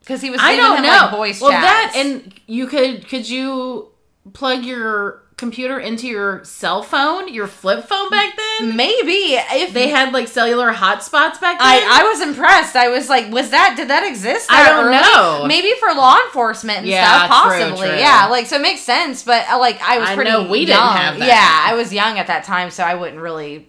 Because he was I don't him, know. like voice well, chats. that and you could could you plug your computer into your cell phone, your flip phone back then? maybe if They had like cellular hotspots back then. I, I was impressed. I was like, was that did that exist? I don't early? know. Maybe for law enforcement and Yeah, stuff, possibly. true. Yeah, like so it makes sense. But uh, like I was I pretty. know we didn't have that. Yeah, I was young at that time, so I wouldn't really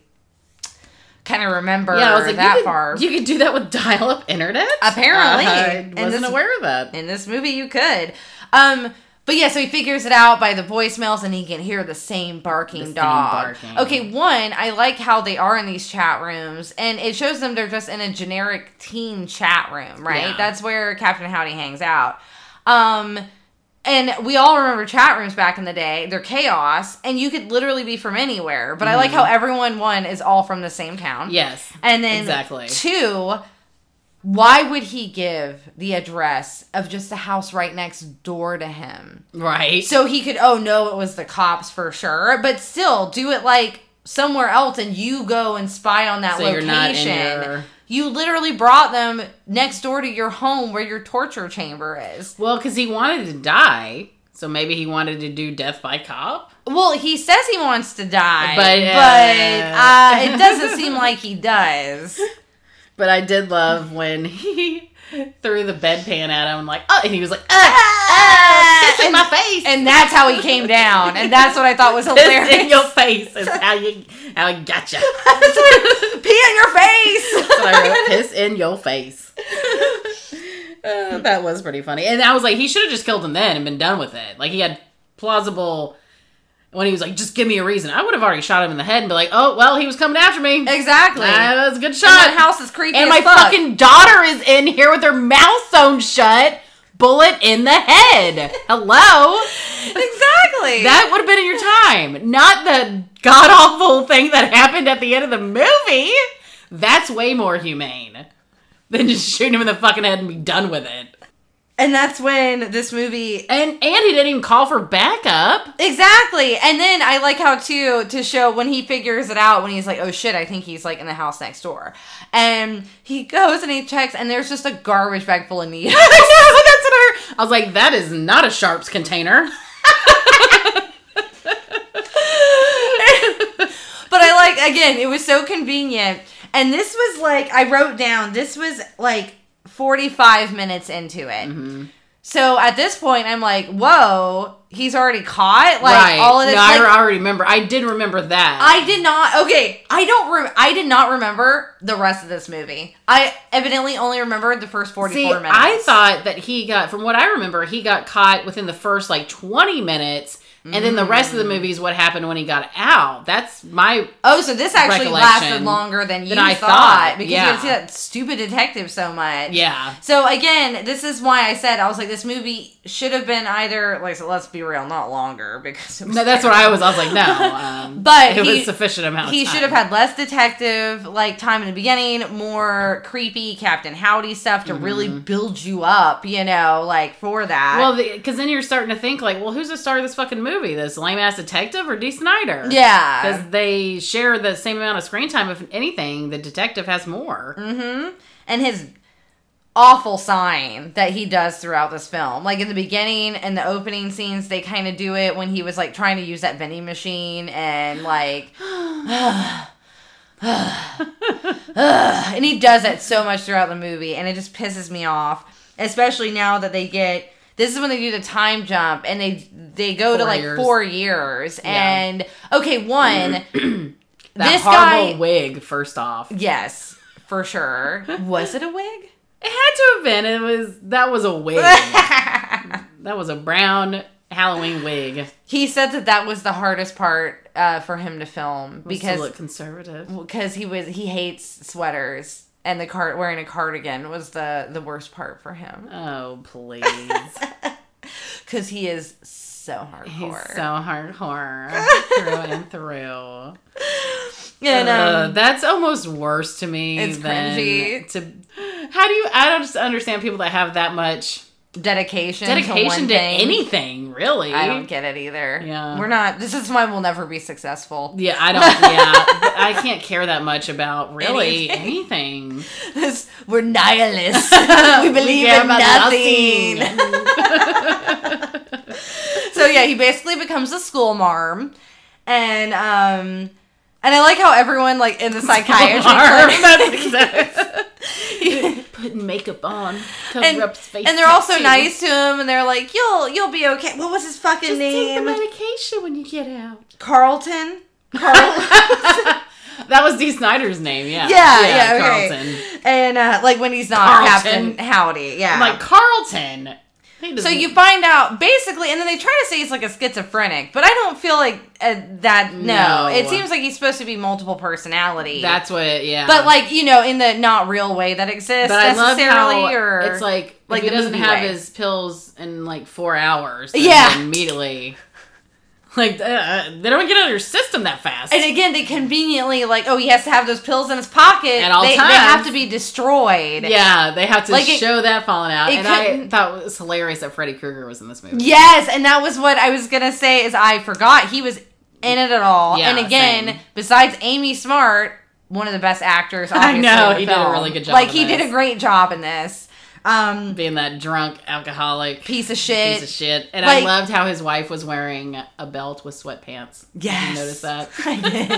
kind of remember yeah, I was like, that you could, far. you could do that with dial-up internet. Apparently. Uh, I wasn't this- aware of that. in this movie, you could. Um, but yeah, so he figures it out by the voicemails, and he can hear the same barking The same dog. barking. Okay, one, I like how they are in these chat rooms, and it shows them they're just in a generic teen chat room, right? Yeah. That's where Captain Howdy hangs out. Um, and we all remember chat rooms back in the day. They're chaos, and you could literally be from anywhere. But I like how everyone one is all from the same town. Mm-hmm. Yes. And then Exactly. two, why would he give the address of just the house right next door to him? Right. So he could, oh no, it was the cops for sure, but still do it like somewhere else and you go and spy on that So location. your- You literally brought them next door to your home where your torture chamber is. well, because he wanted to die, so maybe he wanted to do death by cop. Well, he says he wants to die, But, but, uh, uh, it [laughs] doesn't seem like he does. But I did love when he [laughs] threw the bedpan at him, like, oh, and he was like, ah, ah, piss in And- my face. And that's how he came down. And that's what I thought was [laughs] piss hilarious. in your face is how you how [laughs] I gotcha. Pee in your face. What I wrote. Piss in your face. Uh, that was pretty funny. And I was like, he should have just killed him then and been done with it. Like he had plausible when he was like, just give me a reason. I would have already shot him in the head and be like, oh well, he was coming after me. exactly. That was a good And that shot. house is creepy And my fuck. fucking daughter is in here with her mouth sewn shut. Bullet in the head. Hello. [laughs] exactly. That would have been in your time, not the god awful thing that happened at the end of the movie. That's way more humane than just shooting him in the fucking head and be done with it. And that's when this movie And and he didn't even call for backup. Exactly. And then I like how too to show when he figures it out when he's like, "Oh shit, I think he's like in the house next door." And he goes and he checks and there's just a garbage bag full of needles. [laughs] I know that's what I. I was like, that is not a sharps container. [laughs] But I like again, it was so convenient. And this was like I wrote down this was like 45 minutes into it. Mm-hmm. So at this point, I'm like, whoa, he's already caught. Like right. all of this. no, like, I already remember. I did remember that. I did not. Okay, I don't. Re- I did not remember the rest of this movie. I evidently only remembered the first forty-four See, minutes. I thought that he got, from what I remember, he got caught within the first like 20 minutes, and then the rest of the movie is what happened when he got out. That's my. Oh, so this actually lasted longer than you than I thought, thought, because yeah. you had to see that stupid detective so much. Yeah. So again, this is why I said I was like, this movie should have been either like, so let's be real, not longer because No, that's what I was. I was like, no. Um, [laughs] But it he- was sufficient amount. He should have had less detective like time in the beginning, more creepy Captain Howdy stuff to really build you up, you know, like for that. Well, because then you're starting to think like, well, who's the star of this fucking movie? This lame ass detective or Dee Snider? yeah, Because they share the same amount of screen time. If anything, the detective has more. Mm-hmm. and his awful sign that he does throughout this film. Like in the beginning and the opening scenes, they kind of do it when he was like trying to use that vending machine and like. and he does it so much throughout the movie, and it just pisses me off. Especially now that they get this is when they do the time jump and they they go to like years. four years. Yeah. And okay, one [clears throat] That this horrible guy wig, first off. Yes, for sure. [laughs] Was it a wig? It had to have been. It was that was a wig. [laughs] that was a brown Halloween wig. he said that that was the hardest part uh, for him to film Was to because look conservative. because he was he hates sweaters and the cart wearing a cardigan was the the worst part for him Oh please, [laughs] because he is so he's hardcore. so hardcore [laughs] through and through. and Uh, um, that's almost worse to me It's than cringy. to. How do you? I don't just understand people that have that much dedication, to, dedication to, thing. anything. Really, I don't get it either. Yeah. we're not. This is why we'll never be successful. Yeah, I don't. [laughs] Yeah, I can't care that much about really Anything. anything. we're nihilists. [laughs] we believe care in about nothing. [laughs] so yeah, he basically becomes a school marm, and um, and I like how everyone like in the psychiatry clinic, That's exactly. [laughs] Putting makeup on, cover and, up his face. and they're also nice to him, and they're like, "You'll you'll be okay." What was his fucking Just take the name? medication when you get out. Carlton. [laughs] Carl. That was Dee Snider's name. Yeah. Yeah, yeah, okay. Carlton. and uh, like when he's not Carlton. Captain Howdy, yeah. I'm like Carlton. So you find out basically, and then they try to say he's like a schizophrenic, but I don't feel like uh, that. No. No. it seems like he's supposed to be multiple personality. That's what. It, yeah. but like you know, in the not real way that exists But I love necessarily, how or it's like like he doesn't have way. his pills in like four hours. Yeah. immediately. [laughs] Like uh, they don't get out of your system that fast. And again, they conveniently like, oh, he has to have those pills in his pocket. At all they, times. they have to be destroyed. yeah, they have to Like, it- show that falling out. And I thought it was hilarious that Freddy Krueger was in this movie. Yes, and that was what I was gonna say. Is I forgot he was in it at all. Yeah, and again, same. besides Amy Smart, one of the best actors. [laughs] I know, he did a really good job Like he did a great job in this. Um, Being that drunk alcoholic piece of shit. piece of shit. And Like- I loved how his wife was wearing a belt with sweatpants. Yes. you notice that? [laughs] I did.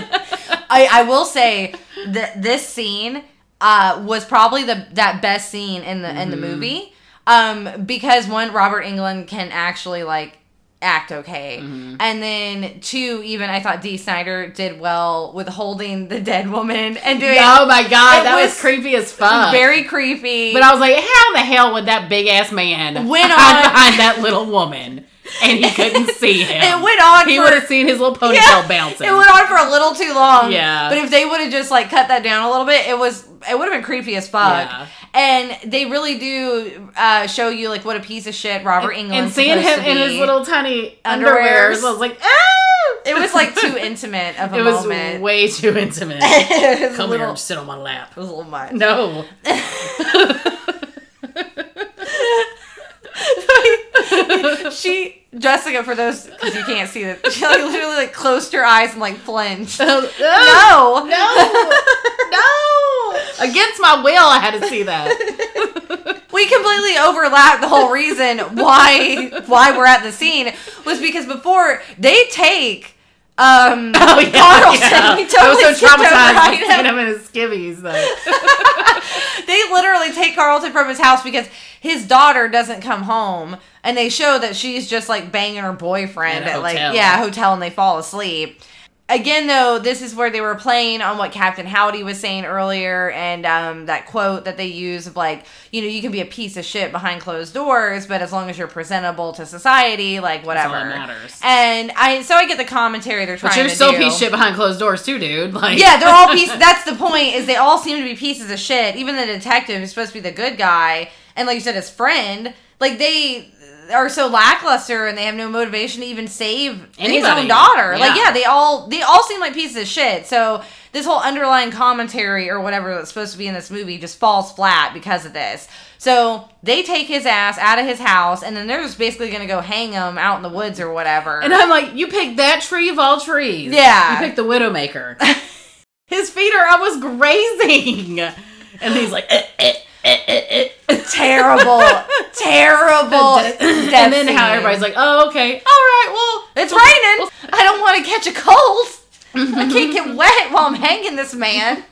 I, I will say that this scene uh, was probably the that best scene in the in the Mm-hmm. movie. Um, because one, Robert Englund can actually like act okay, Mm-hmm. and then two, even I thought Dee Snider did well with holding the dead woman and doing oh my god, that was, was creepy as fuck. very creepy. But I was like, how the hell would that big ass man Went [laughs] on- behind that little woman and he couldn't [laughs] see him? it went on. He would have seen his little ponytail Yeah, bouncing. It went on for a little too long. Yeah. But if they would have just like cut that down a little bit, it was it would have been creepy as fuck. Yeah. And they really do uh, show you like what a piece of shit Robert Englund and seeing him in his little tiny underwear, I was like, ah! It was like too [laughs] intimate of a It was moment. way too intimate. [laughs] Come little, here and sit on my lap. It was a little much. No. [laughs] she Jessica for those because you can't see it. [laughs] She like literally like closed her eyes and like flinched. [laughs] Oh, no. no, No. No. Against my will, I had to see that. we completely overlapped the whole reason why why we're at the scene was because before they take Um, [laughs] Oh yeah, Carlton. yeah. We I totally was so traumatized him. seeing him in his skivvies. [laughs] They literally take Carlton from his house because his daughter doesn't come home, and they show that she's just like banging her boyfriend At at, like yeah hotel, and they fall asleep. Again, though, this is where they were playing on what Captain Howdy was saying earlier, and um, that quote that they use of like, you know, you can be a piece of shit behind closed doors, but as long as you're presentable to society, like whatever matters. And I, so I get the commentary they're trying to do. but you're to so do. piece of shit behind closed doors too, dude. Like Yeah, they're all pieces. [laughs] That's the point. Is they all seem to be pieces of shit. Even the detective, who's supposed to be the good guy, and like you said, his friend, like they are so lackluster and they have no motivation to even save his Anybody. own daughter. Like, Yeah. yeah, they all they all seem like pieces of shit. So this whole underlying commentary or whatever that's supposed to be in this movie just falls flat because of this. So they take his ass out of his house, and then they're just basically gonna go hang him out in the woods or whatever. And I'm like, you picked that tree of all trees. Yeah. You picked the Widowmaker. [laughs] His feet are almost grazing. And he's like, eh, eh. [laughs] terrible, terrible. [laughs] and then how everybody's like, oh, okay. All right, well. It's raining. I don't want to catch a cold. I can't get [laughs] wet while I'm hanging this man.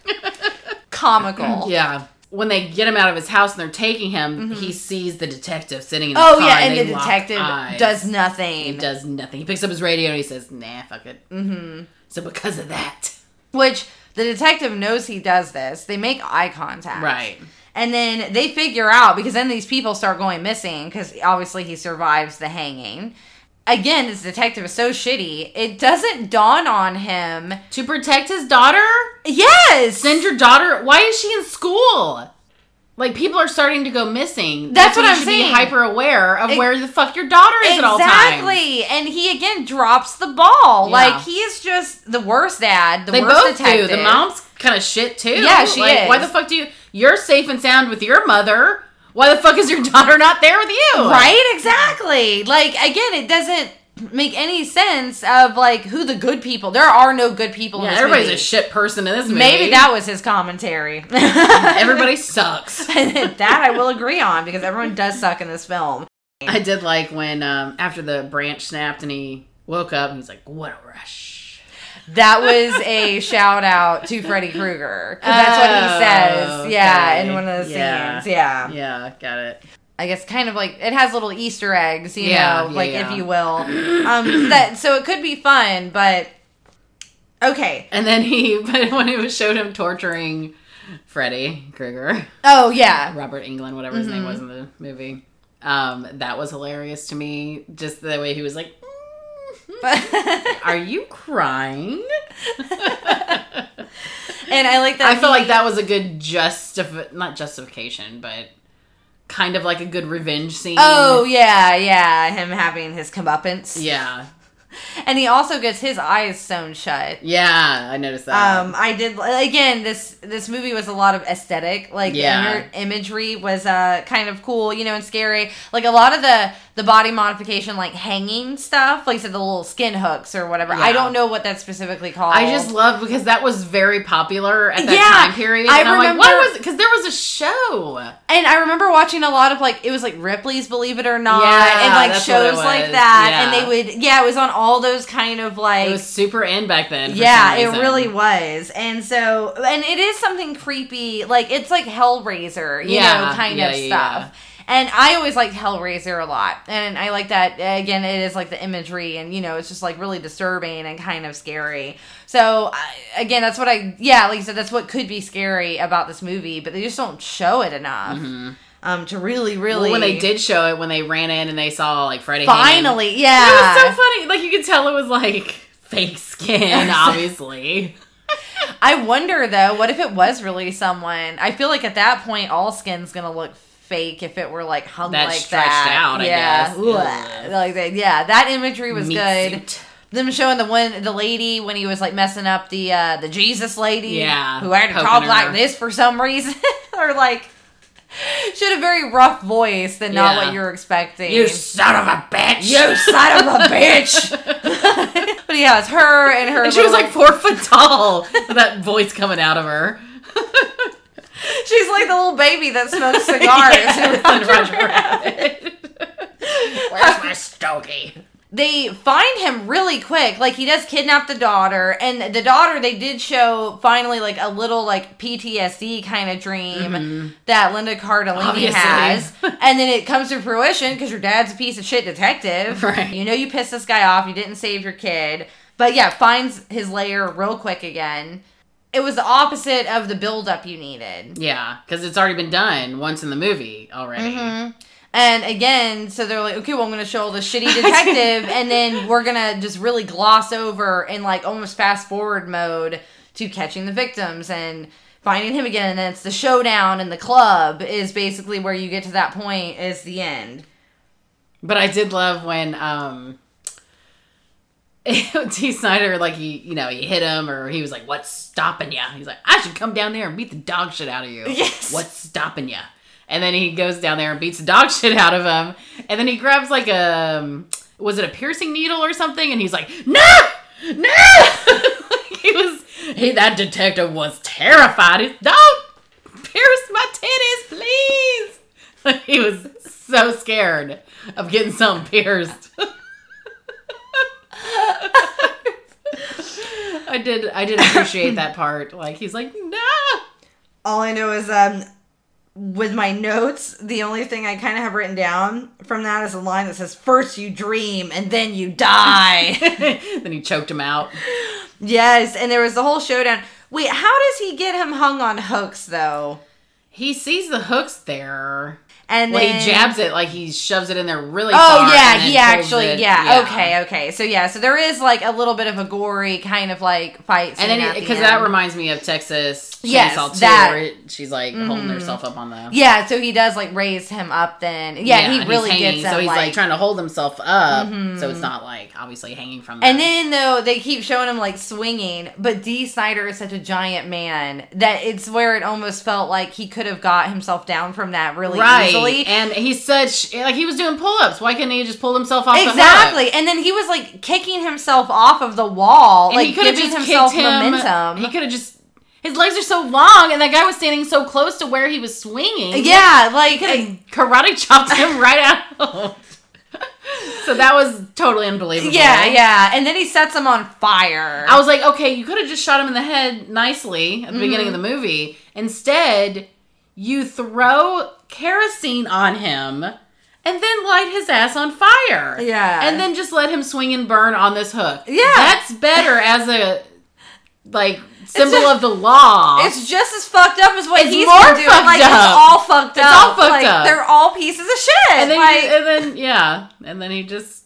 Comical. Yeah. When they get him out of his house and they're taking him, he sees the detective sitting in the Mm-hmm. Oh yeah, and they the detective eyes. does nothing. He does nothing. He picks up his radio and he says, nah, fuck it. Mm-hmm. So because of that. Which the detective knows he does this. They make eye contact. Right. And then they figure out because then these people start going missing because obviously he survives the hanging. Again, this detective is so shitty. It doesn't dawn on him. To protect his daughter? Yes. Send your daughter. Why is she in school? Like people are starting to go missing. That's what you I'm should saying. Be hyper aware of Ex- where the fuck your daughter is at all times. Exactly. And he again drops the ball. Yeah. Like he is just the worst dad, the They worst both detective. do. The mom's kind of shit too. Yeah, she like, is. Why the fuck do you? You're safe and sound with your mother. Why the fuck is your [laughs] daughter not there with you? Right? Exactly. Like again, it doesn't make any sense of like who the good people. There are no good people Yeah, in this everybody's movie. a shit person in this movie. Maybe that was his commentary. [laughs] everybody sucks. [laughs] that I will agree on because everyone does suck in this film. I did like when um, after the branch snapped and he woke up and he's like, "What a rush." That was a shout out to Freddy Krueger. 'cause that's what he Oh, says. Yeah, okay. in one of the Yeah. scenes. Yeah. Yeah, got it. I guess kind of like it has little Easter eggs, you Yeah, know, yeah, like if you will. Um that so it could be fun, but okay. And then he, [laughs] but when he was showed him torturing Freddy Krueger, Oh yeah. Robert Englund, whatever his name was in the movie, um, that was hilarious to me. Just the way he was like, "Mm, "Are you crying?" and I like that I feel he- like that was a good justif not justification, but kind of like a good revenge scene. Oh yeah, yeah, him having his comeuppance. yeah, [laughs] And he also gets his eyes sewn shut. yeah, I noticed that. Um, I did again. This this movie was a lot of aesthetic, like Yeah. the imagery was uh kind of cool, you know, and scary. Like a lot of the the body modification, like hanging stuff, like you said, the little skin hooks or whatever. I don't know what that's specifically called. I just love because that was very popular at that Yeah, time period. I I'm like, remember- what was it? Because there was a show. and I remember watching a lot of like it was like Ripley's Believe It or Not, Yeah, and like that's what it shows like that, Yeah. and they would yeah, it was on all those kind of like It was super in back then. yeah, it really was. And so, and it is something creepy. Like, it's like Hellraiser, you Yeah, know, kind yeah, of yeah, stuff. And I always liked Hellraiser a lot. And I like that, again, it is like the imagery and, you know, it's just like really disturbing and kind of scary. So, again, that's what I, yeah, like you said, that's what could be scary about this movie, but they just don't show it enough. Mm-hmm. Um, to really, really. Well, when they did show it, when they ran in and they saw like hanging, Finally, yeah. It was so funny. Like you could tell it was like fake skin, [laughs] obviously. I wonder though, what if it was really someone? I feel like at that point, all skin's gonna look fake if it were like hung That's like that. out, I yeah, guess. Ugh. Ugh. like that. Yeah, that imagery was Meat good. suit. Them showing the one, the lady when he was like messing up the uh the Jesus lady, Yeah, who had to talk like this for some reason, [laughs] or like. [laughs] She had a very rough voice than not Yeah. what you're expecting. You son of a bitch! You son of a [laughs] bitch! [laughs] but yeah, it's her and her. And she was like four foot tall. with that voice coming out of her. She's like the little baby that smokes cigars. Roger Roger Rabbit. Where's my stogie? They find him really quick. Like he does kidnap the daughter, and the daughter they did show finally like a little like PTSD kind of dream that Linda Cardellini Obviously. has, [laughs] and then it comes to fruition because your dad's a piece of shit detective. Right. You know you pissed this guy off. You didn't save your kid, but yeah, finds his lair real quick again. It was the opposite of the buildup you needed. Yeah, because it's already been done once in the movie already. Mm-hmm. And again, so they're like, okay, well, I'm going to show all the shitty detective, and then we're going to just really gloss over in like almost fast forward mode to catching the victims and finding him again. And then it's the showdown in the club is basically where you get to that point is the end. But I did love when um [laughs] Dee Snider, like he, you know, he hit him, or he was like, "What's stopping ya?" He's like, "I should come down there and beat the dog shit out of you." [laughs] Yes. What's stopping ya? And then he goes down there and beats the dog [laughs] shit out of him, and then he grabs like a, um, was it a piercing needle or something? And he's like, "No, no!" [laughs] he was, he that detective was terrified. He's, "Don't pierce my titties, please!" [laughs] he was so scared of getting something pierced. I did I did appreciate that part. Like he's like, no. All I know is um with my notes, the only thing I kind of have written down from that is a line that says, First you dream and then you die. [laughs] then he choked him out. yes, and there was the whole showdown. Wait, how does he get him hung on hooks though? He sees the hooks there. And Well, then, he jabs it like he shoves it in there really Oh yeah, he actually it- yeah, Okay, okay. So yeah, so there is like a little bit of a gory kind of like fight scene And then the because that reminds me of Texas Yes, Chainsaw 2, that- where it- she's like holding mm-hmm. herself up on the Yeah, so he does like raise him up then. Yeah, and he really hanging, gets him so he's like, like, trying to hold himself up, so it's mm-hmm. not like obviously hanging from. And then though they keep showing him like swinging, but Dee Snider is such a giant man that it's where it almost felt like he could have got himself down from that really right, easily. and he's such like he was doing pull ups. Why couldn't he just pull himself off the? Exactly, and then he was like kicking himself off of the wall, And like he could have giving just himself him. momentum. He could have just. His legs are so long, and that guy was standing so close to where he was swinging. yeah, like karate chopped him [laughs] right out. so that was totally unbelievable. yeah, yeah, and then he sets him on fire. I was like, okay, you could have just shot him in the head nicely at the beginning Mm-hmm. of the movie. Instead, you throw kerosene on him and then light his ass on fire. Yeah. And then just let him swing and burn on this hook. Yeah. That's better as a like symbol just- of the law. It's just as fucked up as what It's he's more doing. fucked like up. it's all fucked It's up. all fucked like, up. They're all pieces of shit. and then like, and then yeah, and then he just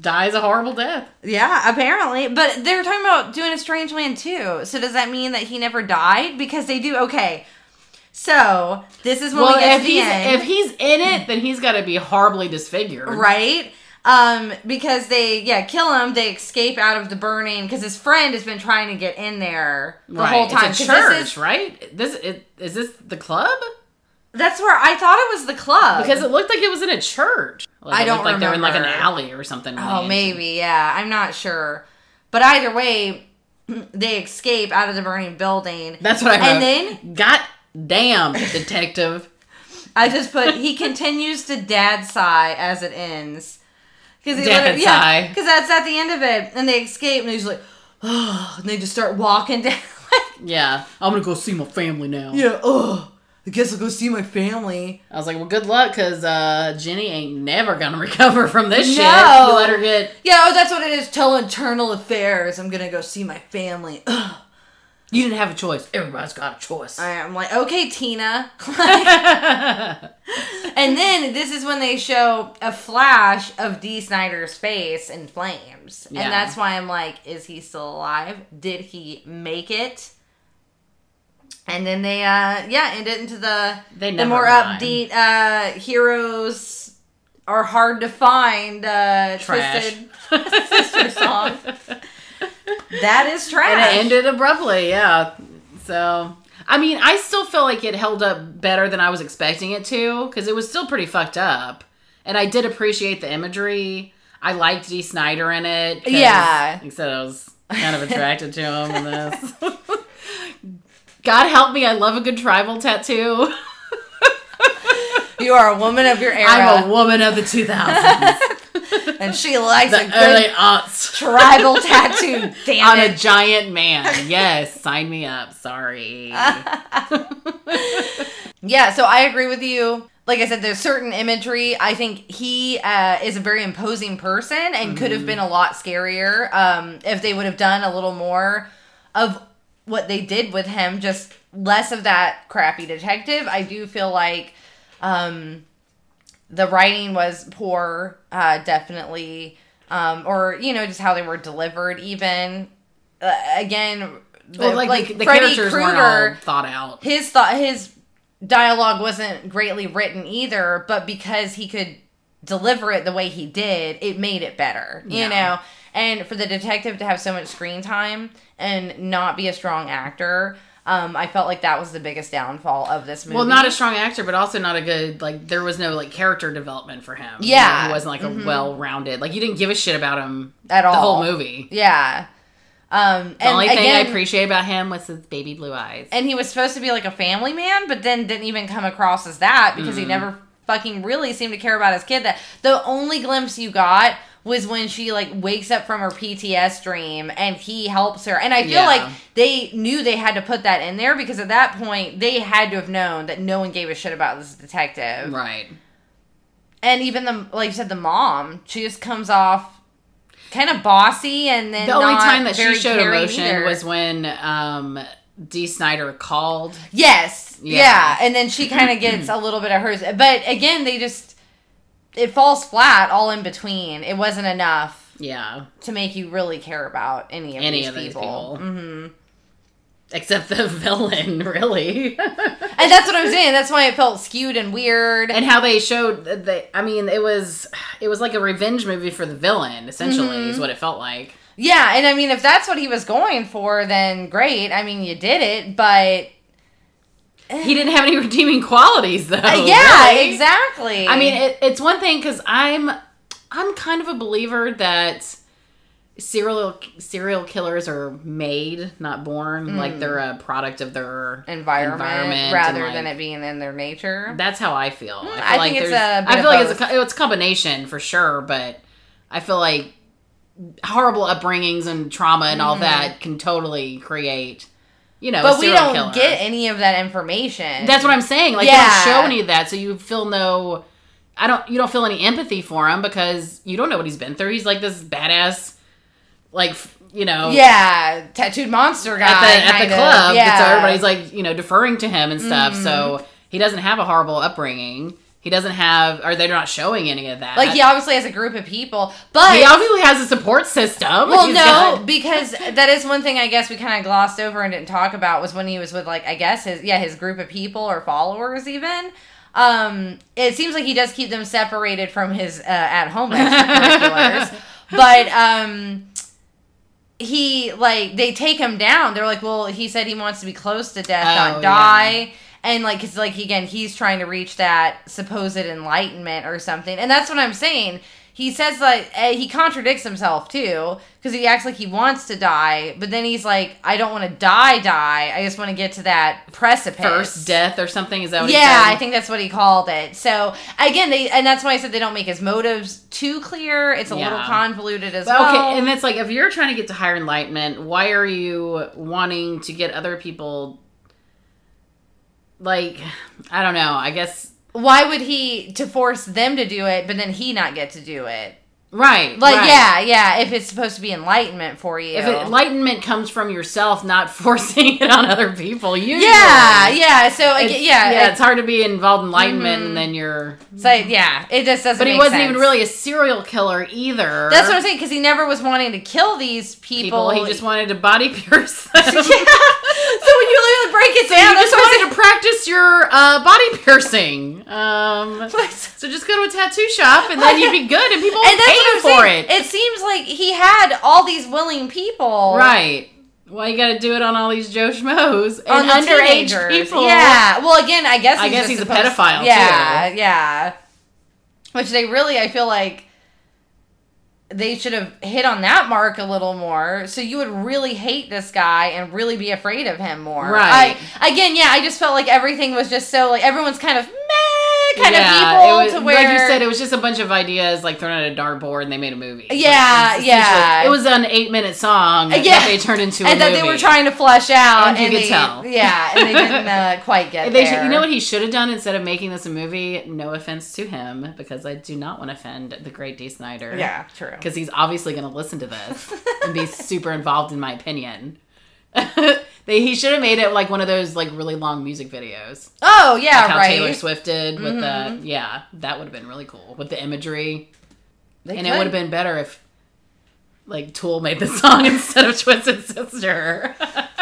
dies a horrible death. yeah, apparently. But they're talking about doing a Strangeland too. So does that mean that he never died? Because they do. Okay. So this is when Well, we get if to the he's end, if he's in it, then he's got to be horribly disfigured. right? Um, because they yeah kill him. They escape out of the burning because his friend has been trying to get in there the Right. whole time. It's church, This is, right? This it, is this the club? that's where I thought it was the club Because it looked like it was in a church. Like, I it don't looked like they were in like an alley or something. Oh, maybe, yeah. I'm not sure. But either way, [clears throat] they escape out of the burning building. That's what I wrote. And then God damn, detective. I just put he [laughs] continues to dad sigh as it ends. Because sigh. Because that's at the end of it, and they escape, and he's like, oh, and they just start walking [laughs] down. Yeah, I'm gonna go see my family now. yeah, oh, I guess I'll go see my family. I was like, well, good luck, cause uh, Jenny ain't never gonna [laughs] recover from this shit. You let her get. Yeah, oh, that's what it is. Tell internal affairs. I'm gonna go see my family. Ugh. You didn't have a choice. Everybody's got a choice. I'm like, okay, Tina. [laughs] [laughs] And then this is when they show a flash of Dee Snider's face in flames. Yeah. And that's why I'm like, is he still alive? Did he make it? And then they uh yeah, end it into the They the more mind. upbeat uh heroes are hard to find uh Trash. twisted sister song. [laughs] That is trash. [laughs] and it ended abruptly. Yeah. So I mean, I still feel like it held up better than I was expecting it to because it was still pretty fucked up, and I did appreciate the imagery. I liked Dee Snider in it. Yeah. like I said, I was kind of [laughs] attracted to him in this. God help me, I love a good tribal tattoo. you are a woman of your era. I'm a woman of the [laughs] 2000s. And she likes The a good aughts. [laughs] tribal [laughs] tattoo. Damn on it. a giant man. [laughs] Yes, sign me up. Sorry. Yeah, so I agree with you. Like I said, there's certain imagery. I think he uh, is a very imposing person and could have been a lot scarier um, if they would have done a little more of what they did with him, just less of that crappy detective. I do feel like um, the writing was poor, uh, definitely, um, or you know, just how they were delivered. Even uh, again, the, well, like, like the, the Freddy characters weren't Krueger thought out. his thought his dialogue wasn't greatly written either but because he could deliver it the way he did it made it better you Yeah. know and for the detective to have so much screen time and not be a strong actor um, I felt like that was the biggest downfall of this movie. Well, not a strong actor, but also not a good like. There was no like character development for him. You Yeah. know, he wasn't like a well-rounded. Like you didn't give a shit about him At all. The whole movie. yeah. Um, The only thing again, I appreciate about him was his baby blue eyes. and he was supposed to be like a family man, but then didn't even come across as that because Mm-hmm. he never fucking really seemed to care about his kid. That the only glimpse you got was when she like wakes up from her PTS dream and he helps her. And I feel Yeah. like they knew they had to put that in there because at that point they had to have known that no one gave a shit about this detective. right. And even the like you said, the mom, she just comes off kind of bossy and then The only time that she showed emotion either. was when um Dee Snider called. Yes. Yeah. Yeah. And then she kind of gets [clears throat] a little bit of hers. But again, they just, it falls flat all in between. It wasn't enough Yeah. to make you really care about any of Any these of people. people. hmm Except the [laughs] villain, really. And that's what I'm saying. That's why it felt skewed and weird. and how they showed that I mean, it was it was like a revenge movie for the villain, essentially, Mm-hmm. is what it felt like. yeah. And I mean, if that's what he was going for, then great. I mean, you did it. But He didn't have any redeeming qualities though. uh, yeah, really. exactly. I mean, it, it's one thing because I'm I'm kind of a believer that serial serial killers are made, not born. Like they're a product of their Mm. environment, environment rather and, than it being in their nature. That's how I feel. I, feel I like think it's a I feel like it's a it's a combination for sure, but I feel like horrible upbringings and trauma and all that can totally create, you know, a Mm-hmm. but we don't killer. get any of that information. That's what I'm saying. Like Yeah. they don't show any of that, so you feel no. I don't. You don't feel any empathy for him because you don't know what he's been through. He's like this badass, like you know, Yeah, tattooed monster guy at the at the club. Yeah, Mm-hmm. So everybody's like you know deferring to him and stuff. So he doesn't have a horrible upbringing. He doesn't have, or they're not showing any of that. like he obviously has a group of people, but He obviously has a support system. well, He's no, got- [laughs] [laughs] because that is one thing I guess we kind of glossed over and didn't talk about was when he was with like I guess his yeah his group of people or followers even. Um, it seems like he does keep them separated from his uh, at home [laughs] extracurriculars, but um. He like they take him down. They're like, well, he said he wants to be close to death, Oh, not die. And like it's like again he's trying to reach that supposed enlightenment or something and that's what i'm saying he says like eh, he contradicts himself too because he acts like he wants to die but then he's like i don't want to die die i just want to get to that precipice first death or something. Is that what? yeah, I think that's what he called it. So again, they and that's why I said they don't make his motives too clear. It's a little convoluted as But, well. okay, and it's like if you're trying to get to higher enlightenment, why are you wanting to get other people? Like, I don't know. I guess why would he to force them to do it, but then he not get to do it? right. Like, right. yeah, yeah. If it's supposed to be enlightenment for you, If it, enlightenment comes from yourself, not [laughs] forcing it on other people, usually. yeah, yeah. So It's, yeah, yeah, it's, it's hard to be involved in enlightenment Mhm. and then you're. so, yeah. It just doesn't. But he wasn't sense. even really a serial killer either. That's what I'm saying because he never was wanting to kill these people. people. He just wanted to body [laughs] pierce them. [laughs] yeah. So when you literally break it down, you that's just why. wanted to practice your uh, body piercing. Um, [laughs] so just go to a tattoo shop and then you'd be [laughs] good, and people would and pay what you for saying. it. It seems like he had all these willing people, Right. Why you got to do it on all these Joe schmoes and the underage people? Yeah. Well, again, I guess I he's guess he's a supposed- pedophile, Yeah, yeah. Which they really, I feel like they should have hit on that mark a little more, so you would really hate this guy and really be afraid of him more. Right. I, again, yeah, I just felt like everything was just so like everyone's kind of meh kind Yeah, of people it was, to where like you said, it was just a bunch of ideas like thrown at a dartboard and they made a movie. Like, Yeah, it's yeah. It was an eight minute song yeah. that they turned into a and that movie. they were trying to flesh out, And you could they, tell. [laughs] yeah, and they didn't uh, [laughs] quite get They there. should, you know what he should have done instead of making this a movie? No offense to him, because I do not want to offend the great Dee Snider. Yeah, true. Because he's obviously going to listen to this and be [laughs] super involved in my opinion. [laughs] they, he should have made it like one of those like really long music videos. Oh yeah, like how right. Taylor Swift did with Mhm. the yeah, that would have been really cool with the imagery, They and it would have been better if like Tool made the song [laughs] instead of Twisted Sister. [laughs]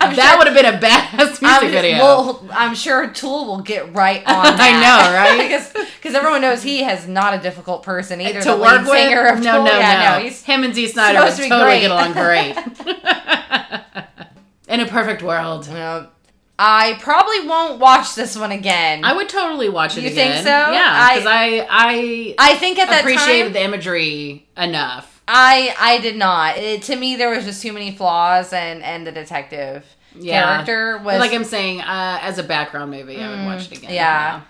[laughs] That sure- would have been a badass music I'm, video. Well, I'm sure Tool will get right [laughs] on that. I know, [laughs] right? Because everyone knows he has not a difficult person either. to the work lead singer with? of no, Tool. no, yeah, no. he's Him and Dee Snider would to totally great. get along great. In a perfect world. I probably won't watch this one again. I would totally watch it again. You again. think so? Yeah, because I, I, I think at that appreciated time, the imagery enough. I I did not. It, to me, there was just too many flaws, and and the detective Yeah. character was like I'm saying, uh, as a background movie, I would watch it again. Mm, yeah.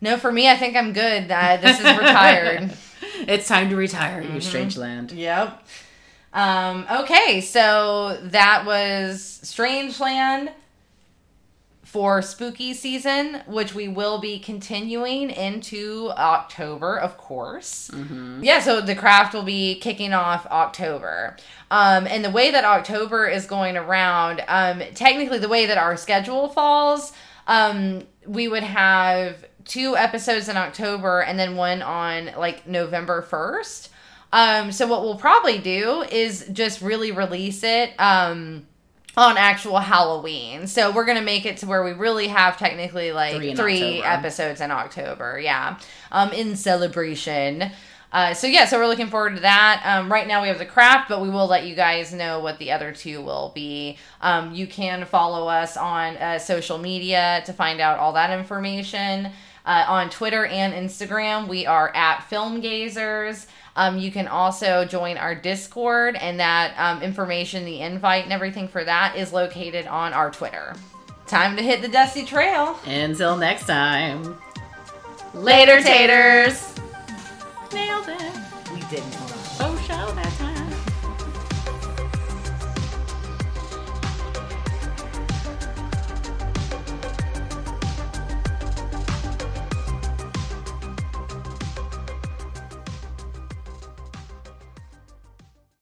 no for me. I think I'm good. Uh, this is retired. [laughs] it's time to retire, Mm-hmm. you Strangeland. Yep. Um, okay, so that was Strangeland for spooky season, which we will be continuing into October, of course. Yeah, so the craft will be kicking off October. Um, and the way that October is going around, um, technically, the way that our schedule falls, um, we would have two episodes in October and then one on like November 1st. Um, so what we'll probably do is just really release it um, on actual Halloween. So we're gonna make it to where we really have technically like Three three, in October. episodes in October. Yeah, um, in celebration. Uh, so yeah, so we're looking forward to that. Um, right now we have the craft, but we will let you guys know what the other two will be. Um, you can follow us on uh, social media to find out all that information. Uh, on Twitter and Instagram, we are at Film Gazers. Um, you can also join our Discord, and that um, information, the invite, and everything for that is located on our Twitter. Time to hit the dusty trail. Until next time. Later, taters. Nailed it. We did. Oh, show that.